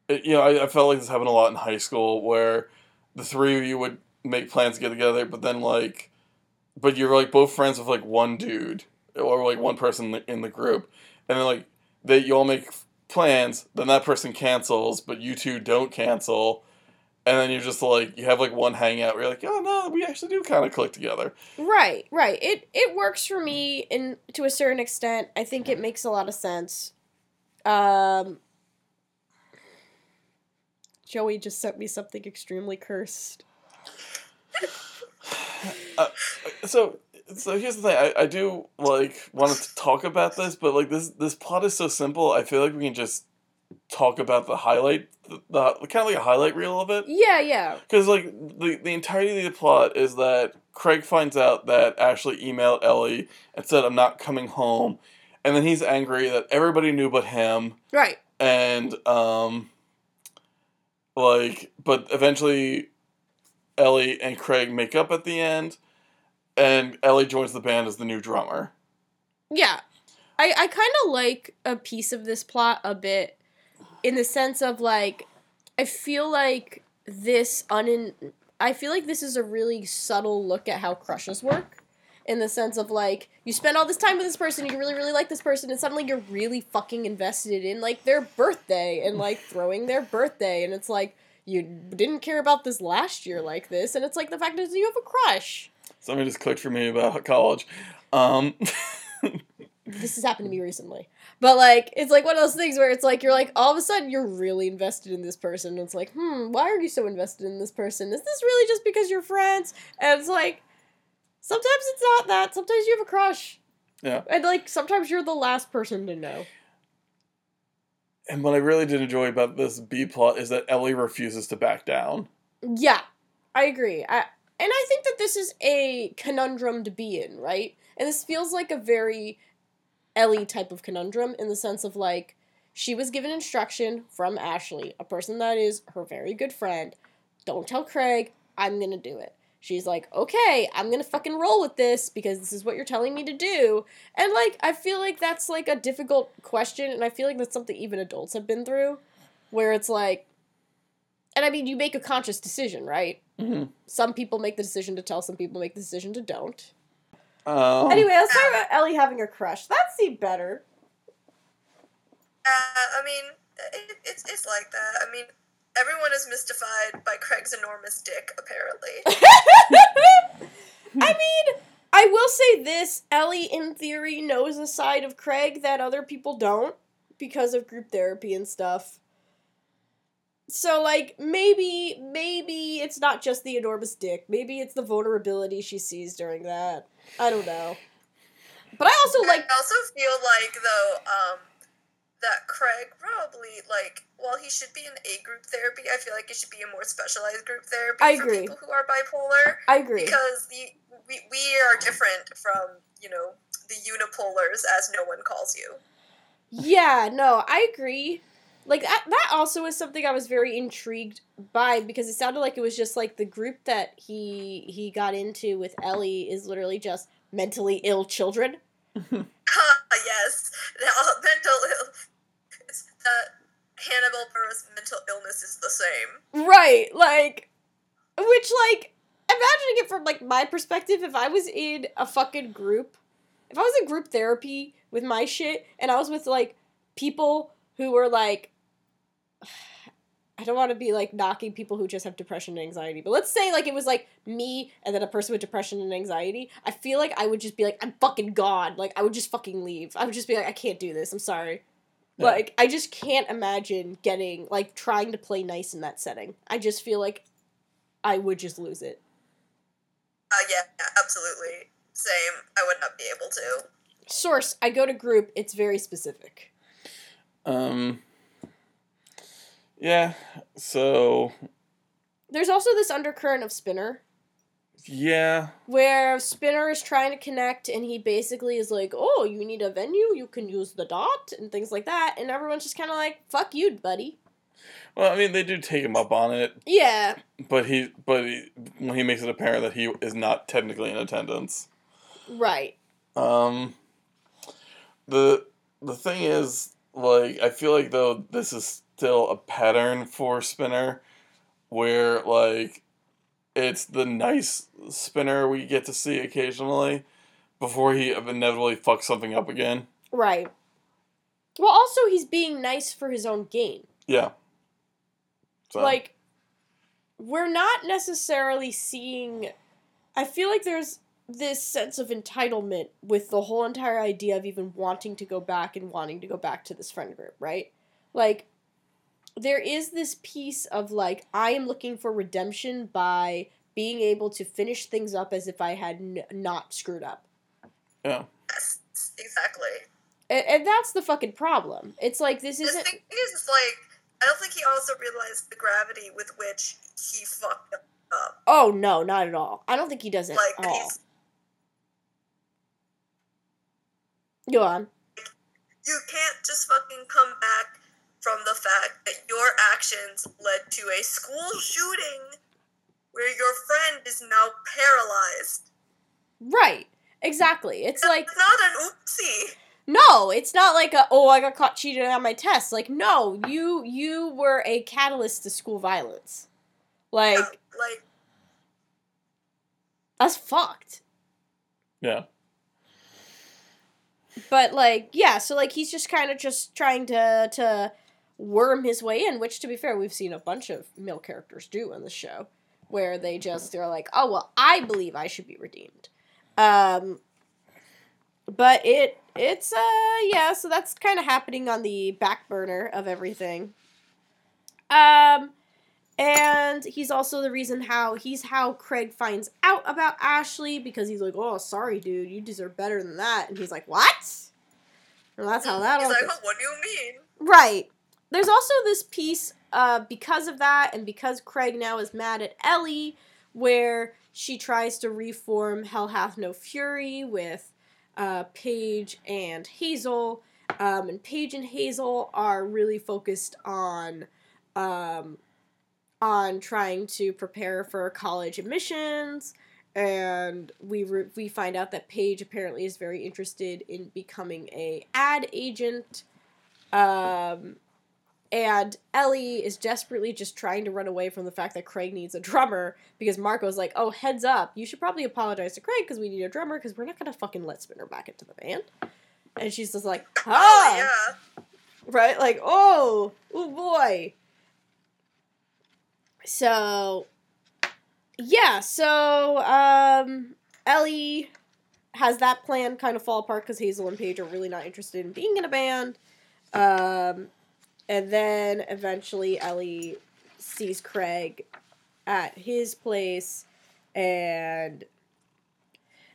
it, you know, I, I felt like this happened a lot in high school where the three of you would make plans to get together, but then, like, but you're, like, both friends with, like, one dude or, like, one person in the, in the group. And then, like, they, you all make plans, then that person cancels, but you two don't cancel. And then you're just like, you have, like, one hangout where you're like, oh, no, we actually do kind of click together. Right, right. It it works for me in to a certain extent. I think it makes a lot of sense. Um Joey just sent me something extremely cursed. so so here's the thing I, I do like want to talk about this but like this this plot is so simple i feel like we can just talk about the highlight the, the kind of like a highlight reel of it Yeah, yeah. because like the, the entirety of the plot is that craig finds out that ashley emailed ellie and said i'm not coming home and then he's angry that everybody knew but him Right. and um like but eventually ellie and craig make up at the end and ellie joins the band as the new drummer Yeah. I, I kind of like a piece of this plot a bit in the sense of like, I feel like this unin. I feel like this is a really subtle look at how crushes work. In the sense of like, you spend all this time with this person, you really, really like this person, and suddenly you're really fucking invested in like their birthday and like throwing their birthday, and it's like, you didn't care about this last year like this, and it's like the fact is you have a crush. Something just clicked for me about college um [laughs] this has happened to me recently. But like it's like one of those things where it's like you're like all of a sudden you're really invested in this person. And it's like, hmm, why are you so invested in this person? Is this really just because you're friends? And it's like sometimes it's not that. Sometimes you have a crush. Yeah. And like sometimes you're the last person to know. and what i really did enjoy about this b plot is that ellie refuses to back down Yeah. I agree. I and I think that this is a conundrum to be in, right? And this feels like a very Ellie type of conundrum in the sense of like she was given instruction from Ashley, a person that is her very good friend. Don't tell Craig, I'm gonna do it. She's like, okay, I'm gonna fucking roll with this because this is what you're telling me to do. And like, I feel like that's like a difficult question, and I feel like that's something even adults have been through, where it's like, and I mean, you make a conscious decision, right? Mm-hmm. Some people make the decision to tell, some people make the decision to don't. Um, Anyway, let's talk about Ellie having a crush. That seemed better. Uh, I mean, it, it's it's like that. I mean, everyone is mystified by Craig's enormous dick. Apparently, [laughs] [laughs] I mean, I will say this Ellie, in theory, knows a side of Craig that other people don't because of group therapy and stuff. So, like, maybe, maybe it's not just the enormous dick. Maybe it's the vulnerability she sees during that. I don't know. But I also like. I also feel like though um, that Craig probably like while he should be in A group therapy, I feel like it should be a more specialized group therapy I for agree. people who are bipolar I agree. because the we, we are different from you know the unipolars as no one calls you. Yeah, no, I agree. Like that that also was something I was very intrigued by because it sounded like it was just like the group that he he got into with Ellie is literally just mentally ill children. [laughs] Ah yes, mental ill. It's that Hannibal Buress mental illness is the same. Right, like which like imagining it from like my perspective if I was in a fucking group if I was in group therapy with my shit and I was with like people who were like [sighs] I don't want to be like knocking people who just have depression and anxiety, but let's say like it was like me and then a person with depression and anxiety. I feel like I would just be like, I'm fucking gone. Like I would just fucking leave. I would just be like, I can't do this. I'm sorry. Yeah. Like I just can't imagine getting like trying to play nice in that setting. I just feel like I would just lose it. Uh, yeah, yeah, absolutely. Same. I would not be able to. Source, I go to group, it's very specific. Um. Yeah. So There's also this undercurrent of Spinner yeah. where Spinner is trying to connect and he basically is like, "Oh, you need a venue, you can use the dot and things like that." And everyone's just kind of like, "Fuck you, buddy." Well, I mean, they do take him up on it, Yeah. but he, but he, when he makes it apparent that he is not technically in attendance. Right. Um, the the thing is, like, I feel like though this is still a pattern for Spinner, where like it's the nice Spinner we get to see occasionally before he inevitably fucks something up again. Right. Well, also he's being nice for his own gain. Yeah. So, like we're not necessarily seeing i feel like there's this sense of entitlement with the whole entire idea of even wanting to go back and wanting to go back to this friend group right like there is this piece of like i am looking for redemption by being able to finish things up as if i had n- not screwed up yeah. Yes, exactly. and, and that's the fucking problem it's like this isn't The thing is, is, like, I don't think he also realized the gravity with which he fucked up. oh no not at all i don't think he does it Like, at all he's, go on you can't just fucking come back from the fact that your actions led to a school shooting where your friend is now paralyzed. Right. Exactly. It's like not an oopsie. no, it's not like a oh I got caught cheating on my test. Like no, you you were a catalyst to school violence. Like Yeah, like, that's fucked. Yeah. But like yeah, so like he's just kind of just trying to to worm his way in, which to be fair, we've seen a bunch of male characters do in the show where they just they're like, "Oh, well, I believe I should be redeemed." Um but it it's uh yeah, so that's kind of happening on the back burner of everything. Um and he's also the reason how he's how Craig finds out about Ashley because he's like, "Oh, sorry, dude, you deserve better than that." And he's like, "What?" And that's how that he's like. What do you mean? Right. There's also this piece uh, because of that, and because Craig now is mad at Ellie, where she tries to reform Hell Hath No Fury with uh, Paige and Hazel. Um, and Paige and Hazel are really focused on um, on trying to prepare for college admissions. And we re- we find out that Paige apparently is very interested in becoming a ad agent. Um, and Ellie is desperately just trying to run away from the fact that Craig needs a drummer because Marco's like, "Oh, heads up, you should probably apologize to Craig because we need a drummer because we're not gonna fucking let Spinner back into the band." And she's just like, Oh "Ah, yeah. right? Like, oh, oh boy." So, yeah, so um, Ellie has that plan kind of fall apart because Hazel and Paige are really not interested in being in a band. Um, and then eventually Ellie sees Craig at his place, and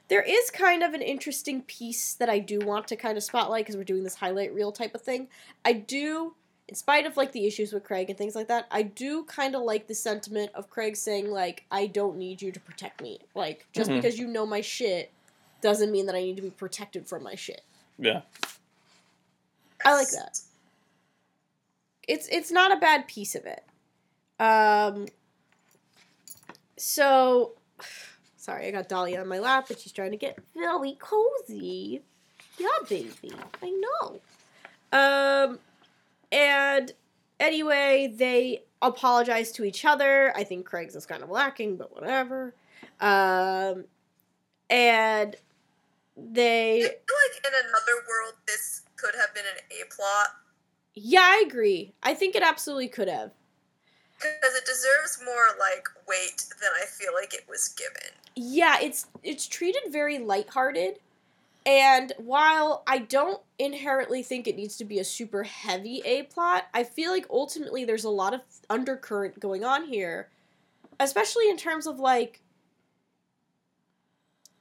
there is kind of an interesting piece that I do want to kind of spotlight because we're doing this highlight reel type of thing. I do, in spite of like the issues with Craig and things like that, I do kind of like the sentiment of Craig saying like, "I don't need you to protect me. Like, just Mhm. because you know my shit." Doesn't mean that I need to be protected from my shit. Yeah. I like that. It's it's not a bad piece of it. Um. So, [sighs] sorry, I got Dahlia on my lap, and she's trying to get very cozy. Yeah, baby, I know. Um, and anyway, they apologize to each other. I think Craig's is kind of lacking, but whatever. Um, and I they, feel like in another world, this could have been an A plot yeah, I agree. I think it absolutely could have. because it deserves more like weight than I feel like it was given. yeah, it's it's treated very lighthearted. And while I don't inherently think it needs to be a super heavy A plot, I feel like ultimately there's a lot of undercurrent going on here. Especially in terms of like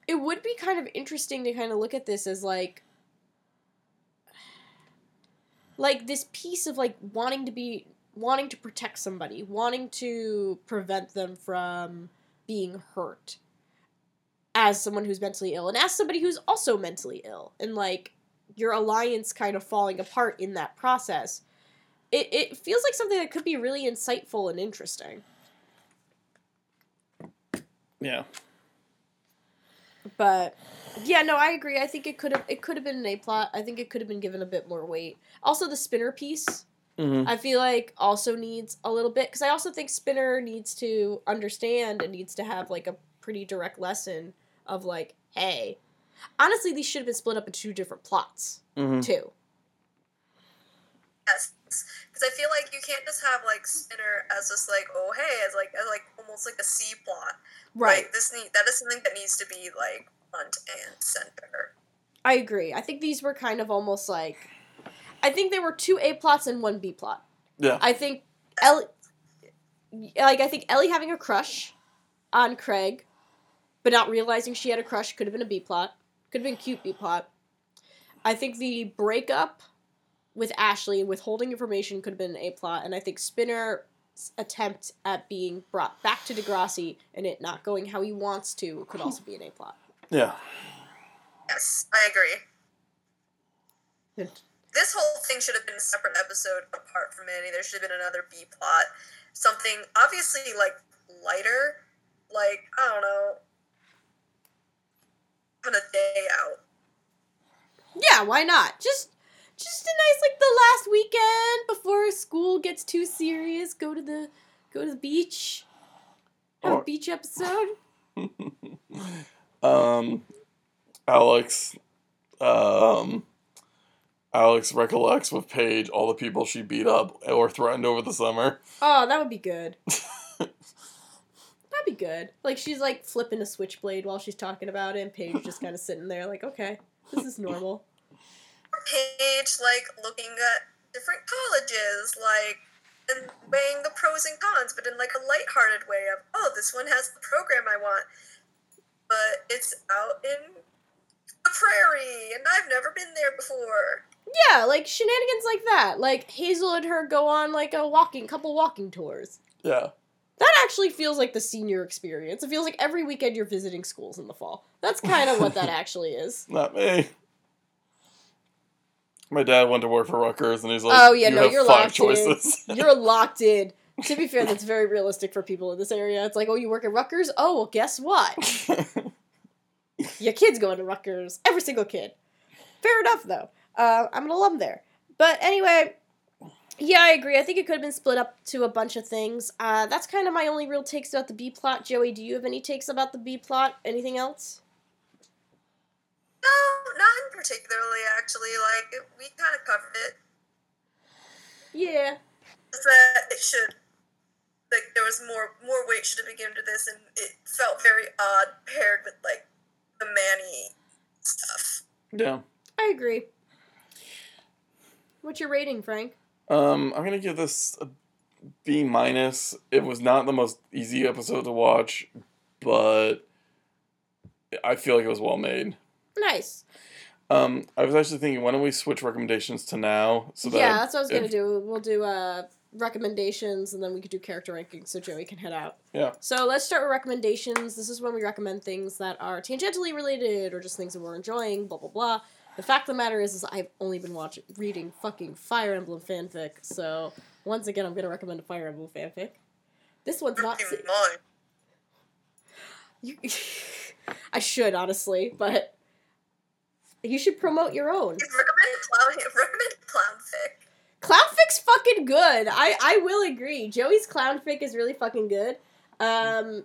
it would be kind of interesting to kind of look at this as like like this piece of like wanting to be wanting to protect somebody, wanting to prevent them from being hurt as someone who's mentally ill and as somebody who's also mentally ill and like your alliance kind of falling apart in that process it, it feels like something that could be really insightful and interesting Yeah. But yeah no i agree i think it could have it could have been an a plot i think it could have been given a bit more weight also the spinner piece Mm-hmm. I feel like also needs a little bit because I also think Spinner needs to understand and needs to have like a pretty direct lesson of like, hey, honestly, these should have been split up into two different plots Mm-hmm. too. Yes, because I feel like you can't just have like Spinner as just like oh hey as like as like almost like a C plot. Like, this need that is something that needs to be like front and center. I agree. I think these were kind of almost like, I think there were two A plots and one B plot. Yeah. I think Ellie, like I think Ellie having a crush on Craig, but not realizing she had a crush could have been a B plot. Could have been cute B plot. I think the breakup with Ashley withholding information could have been an A plot, and I think Spinner's attempt at being brought back to Degrassi and it not going how he wants to could also be an A plot. Yeah. Yes, I agree. This whole thing should have been a separate episode apart from Manny. There should have been another B plot, something obviously like lighter, like I don't know, having a day out. Yeah, why not? Just just a nice like the last weekend before school gets too serious, go to the go to the beach. Have a beach episode. [laughs] um, Alex, um, Alex recollects with Paige all the people she beat up or threatened over the summer. Oh, that would be good. [laughs] That'd be good. Like she's like flipping a switchblade while she's talking about it, and Paige just kind of sitting there like, okay, this is normal. Paige like looking at different colleges, like and weighing the pros and cons, but in like a lighthearted way of oh, this one has the program I want, but it's out in the prairie, and I've never been there before. Yeah, like shenanigans like that. Like Hazel and her go on like a walking couple walking tours. Yeah. That actually feels like the senior experience. It feels like every weekend you're visiting schools in the fall. That's kind of what that [laughs] actually is. Not me. My dad went to work for Rutgers, and he's like, Oh, yeah, you no, you're locked in. choices." [laughs] You're locked in. To be fair, that's very realistic for people in this area. It's like, oh, you work at Rutgers? Oh, well, guess what? [laughs] Your kid's going to Rutgers. Every single kid. Fair enough, though. Uh, I'm an alum there. But anyway, yeah, I agree. I think it could have been split up to a bunch of things. Uh, that's kind of my only real takes about the B plot. Joey, do you have any takes about the B plot? Anything else? No, not particularly. Actually, like we kind of covered it. Yeah. Just that it should, like, there was more more weight should have been given to this, and it felt very odd paired with like the Manny stuff. yeah. I agree. What's your rating, Frank? Um, I'm gonna give this a B minus. It was not the most easy episode to watch, but I feel like it was well made. Nice. Um, I was actually thinking, why don't we switch recommendations to now? So that yeah, that's what I was gonna if- do. We'll do uh recommendations and then we could do character rankings so Joey can head out. Yeah. So let's start with recommendations. This is when we recommend things that are tangentially related or just things that we're enjoying, blah blah blah. The fact of the matter is is I've only been watching reading fucking Fire Emblem fanfic, so once again I'm gonna recommend a Fire Emblem fanfic. This one's not mine. [laughs] you, [laughs] I should honestly, but you should promote your own. Recommend clown. Recommend clownfic. Clownfic's fucking good. I I will agree. Joey's clownfic is really fucking good. Um,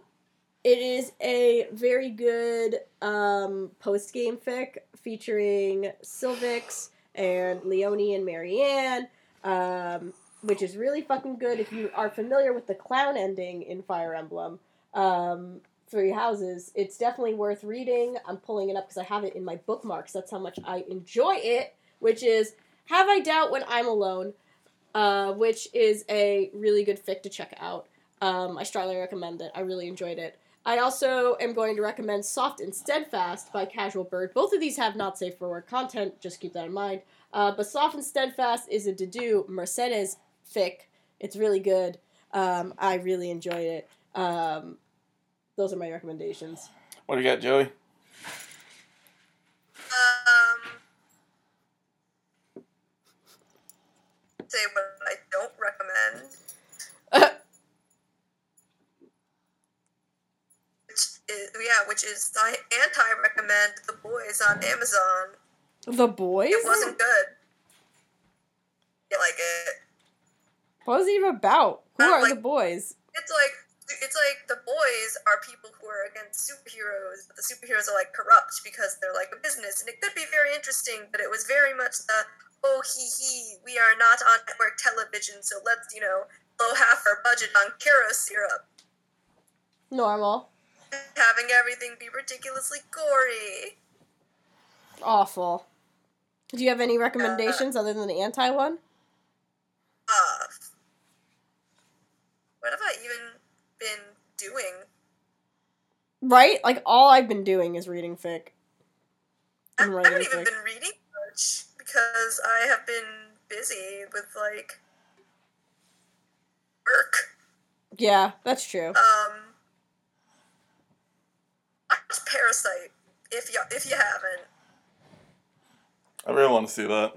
it is a very good um post game fic featuring Sylvix and Leonie and Marianne. Um, which is really fucking good if you are familiar with the clown ending in Fire Emblem. Um, Three Houses. It's definitely worth reading. I'm pulling it up because I have it in my bookmarks. That's how much I enjoy it. Which is Have I Doubt When I'm Alone, uh, which is a really good fic to check out. Um, I strongly recommend it. I really enjoyed it. I also am going to recommend Soft and Steadfast by Casual Bird. Both of these have not safe for work content, just keep that in mind. Uh, but Soft and Steadfast is a Dedue Mercedes fic. It's really good. Um, I really enjoyed it. Um, those are my recommendations. What do you got, Joey? Um, say what I don't recommend. [laughs] Which is, yeah, which is I anti-recommend The Boys on Amazon. the Boys? It wasn't good. You like it? What was it even about? Who Uh, are like- the boys? It's like it's like the boys are people who are against superheroes, but the superheroes are like corrupt because they're like a business, and it could be very interesting. But it was very much the oh he he we are not on network television, so let's you know blow half our budget on Karo syrup, Normal. having everything be ridiculously gory. Awful. Do you have any recommendations other than the anti one? Uh, what have I even been doing? Right? Like all I've been doing is reading fic. I, I And haven't writing even fic. been reading much because I have been busy with like work. Yeah, that's true. Um, watch Parasite if you if you haven't. I really want to see that.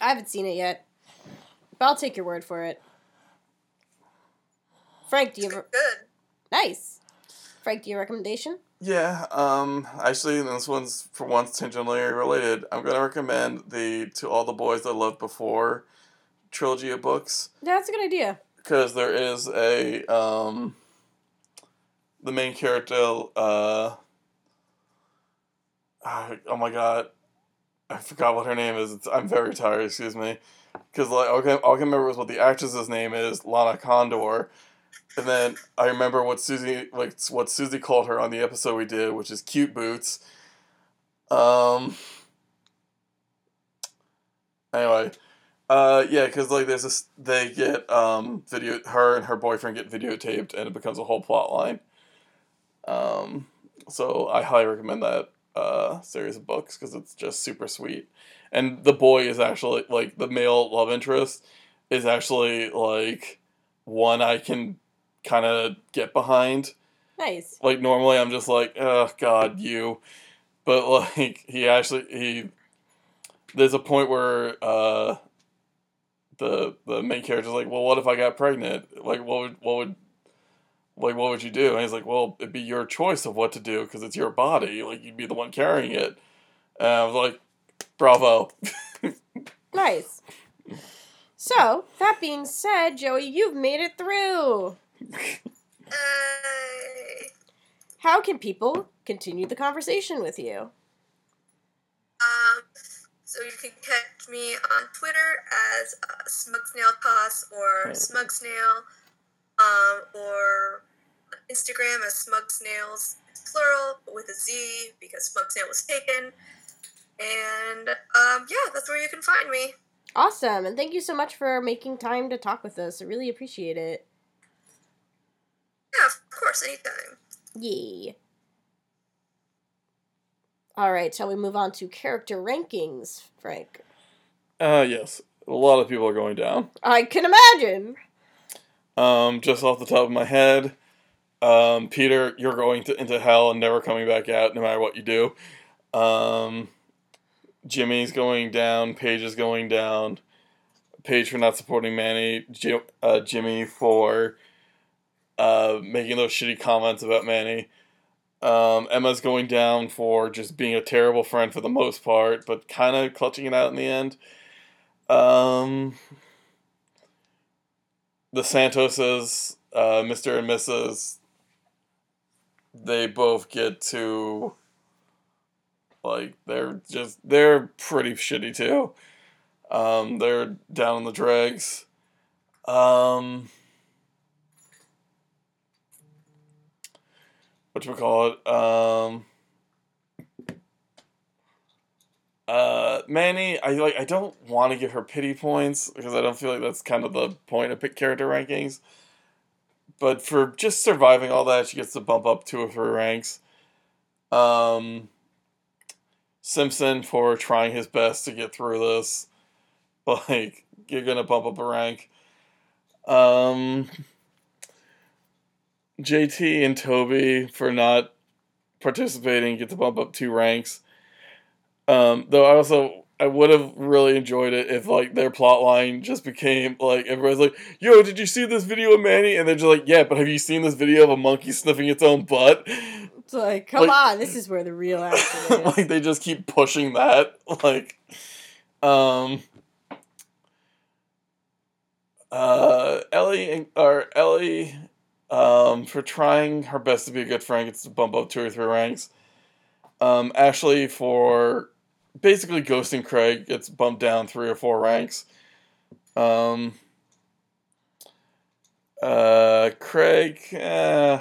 I haven't seen it yet. But I'll take your word for it. Frank, do you It's have a good. nice? Frank, do you have a recommendation? Yeah, um, actually, this one's for once tangentially related. I'm gonna recommend the "To All the Boys I Loved Before" trilogy of books Yeah, that's a good idea. because there is a um, the main character. Uh, ah, oh my god, I forgot what her name is. It's, I'm very tired. Excuse me, because like all I, can, all I can remember is what the actress's name is, Lana Condor. And then I remember what Susie like what Susie called her on the episode we did, which is cute boots. Um. Anyway, uh, yeah, because like there's this, they get um video, her and her boyfriend get videotaped, and it becomes a whole plot line. Um, so I highly recommend that uh series of books because it's just super sweet, and the boy is actually like the male love interest is actually like one I can kind of get behind. Nice. Like normally I'm just like, oh god, you. But like [laughs] he actually he there's a point where uh the the main character's like, well, what if I got pregnant? Like, what would what would like what would you do? And he's like, well, it'd be your choice of what to do because it's your body. Like you'd be the one carrying it. And I was like, bravo. [laughs] Nice. So, that being said, Joey, you've made it through. How can people continue the conversation with you? Um, so you can catch me on Twitter as uh, SmugsnailCos or Right. SmugSnail, um, or Instagram as SmugSnails, plural, but with a Z because SmugSnail was taken. And um, yeah, that's where you can find me. Awesome, and thank you so much for making time to talk with us. I really appreciate it. Yeah, of course, anytime. Yay. All right, shall we move on to character rankings, Frank? Uh yes. A lot of people are going down. I can imagine. Um, just off the top of my head, um, Peter, you're going to, into hell and never coming back out, no matter what you do. Um, Jimmy's going down. Paige is going down. Paige for not supporting Manny. Jim, uh, Jimmy for uh, making those shitty comments about Manny. Um, Emma's going down for just being a terrible friend for the most part, but kind of clutching it out in the end. Um, the Santoses, uh, Mr. and Mrs., they both get to like they're just they're pretty shitty too. Um, they're down in the dregs. Um, what you call it? Um, uh, Manny, I like. I don't want to give her pity points because I don't feel like that's kind of the point of pick character rankings. But for just surviving all that, she gets to bump up two of her ranks. Um, Simpson for trying his best to get through this. [laughs] Like, you're gonna bump up a rank. Um, JT and Toby for not participating get to bump up two ranks. Um, though I also I would have really enjoyed it if like their plot line just became like everybody's like, "Yo, did you see this video of Manny?" And they're just like, "Yeah, but have you seen this video of a monkey sniffing its own butt?" It's like, come Like- on, this is where the real action [laughs] is. like they just keep pushing that like um uh ellie and- or ellie um for trying her best to be a good friend gets to bump up two or three ranks um ashley for basically ghosting craig gets bumped down three or four ranks um uh craig uh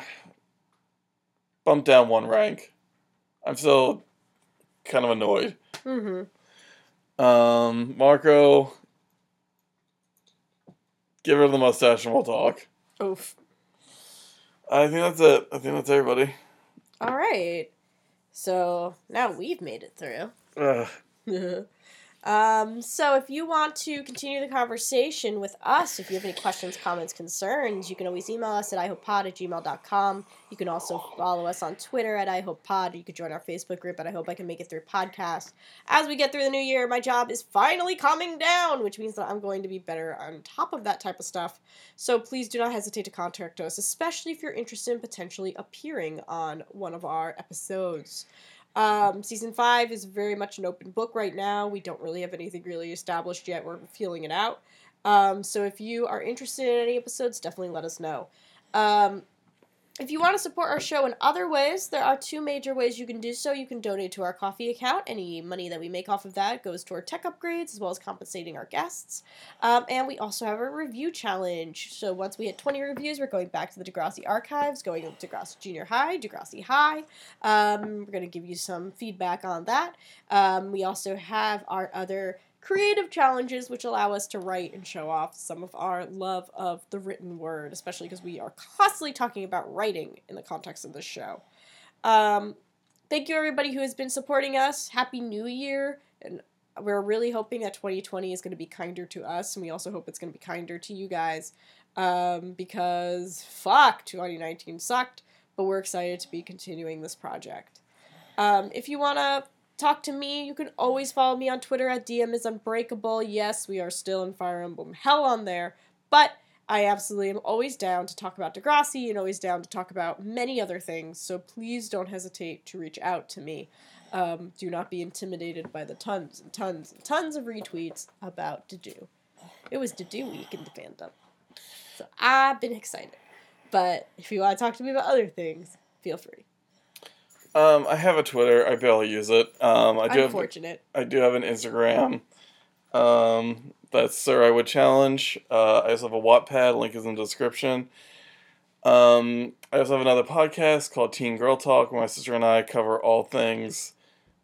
bumped down one rank i'm still kind of annoyed. mm-hmm. Um, Marco, give her the mustache and we'll talk. Oof. I think that's it. I think that's everybody. All right. So now we've made it through. [laughs] Um, so if you want to continue the conversation with us, if you have any questions, comments, concerns, you can always email us at ihopepod at gmail.com. You can also follow us on Twitter at ihopepod. You can join our Facebook group at I Hope I Can Make It Through Podcast. As we get through the new year, my job is finally calming down, which means that I'm going to be better on top of that type of stuff. So please do not hesitate to contact us, especially if you're interested in potentially appearing on one of our episodes. Um, season five is very much an open book right now. We don't really have anything really established yet. We're feeling it out. Um, so if you are interested in any episodes, definitely let us know. Um, if you want to support our show in other ways, there are two major ways you can do so. You can donate to our Ko-fi account. Any money that we make off of that goes toward tech upgrades as well as compensating our guests. Um, and we also have a review challenge. So once we hit 20 reviews, we're going back to the Degrassi archives, going to Degrassi Junior High, Degrassi High. Um, we're going to give you some feedback on that. Um, we also have our other creative challenges, which allow us to write and show off some of our love of the written word, especially because we are constantly talking about writing in the context of this show. Um, thank you, everybody who has been supporting us. Happy New Year. And we're really hoping that 2020 is going to be kinder to us, and we also hope it's going to be kinder to you guys. Um, because fuck, 2019 sucked, but we're excited to be continuing this project. Um, if you want to talk to me, you can always follow me on Twitter at DM is Unbreakable. Yes, we are still in Fire Emblem Hell on there, but I absolutely am always down to talk about Degrassi and always down to talk about many other things, so please don't hesitate to reach out to me. Um, do not be intimidated by the tons and tons and tons of retweets about Dedue. It was Dedue week in the fandom. So I've been excited. But if you want to talk to me about other things, feel free. Um, I have a Twitter. I barely use it. Um, I do have I do have an Instagram. Um, that's Sir I Would Challenge. Uh, I also have a Wattpad. Link is in the description. Um, I also have another podcast called Teen Girl Talk, where my sister and I cover all things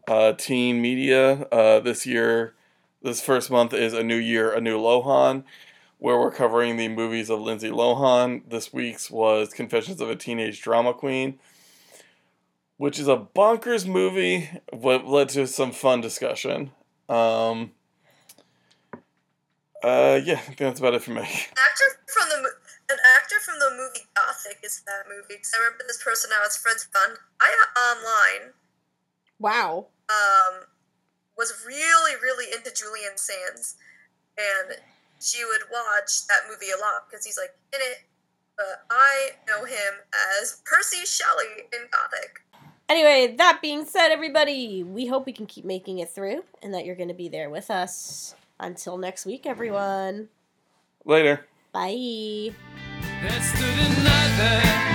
uh, teen media. Uh, this year, this first month is a new year, a new Lohan, where we're covering the movies of Lindsay Lohan. This week's was Confessions of a Teenage Drama Queen, which is a bonkers movie, what led to some fun discussion. Um, uh, yeah, I think that's about it for me. actor from the an actor from the movie Gothic is that movie because I remember this person now. It's Fred's fun. I online Wow. um was really really into Julian Sands, and she would watch that movie a lot because he's like in it. But I know him as Percy Shelley in Gothic. Anyway, that being said, everybody, we hope we can keep making it through and that you're going to be there with us. Until next week, everyone. Later. Bye. There stood another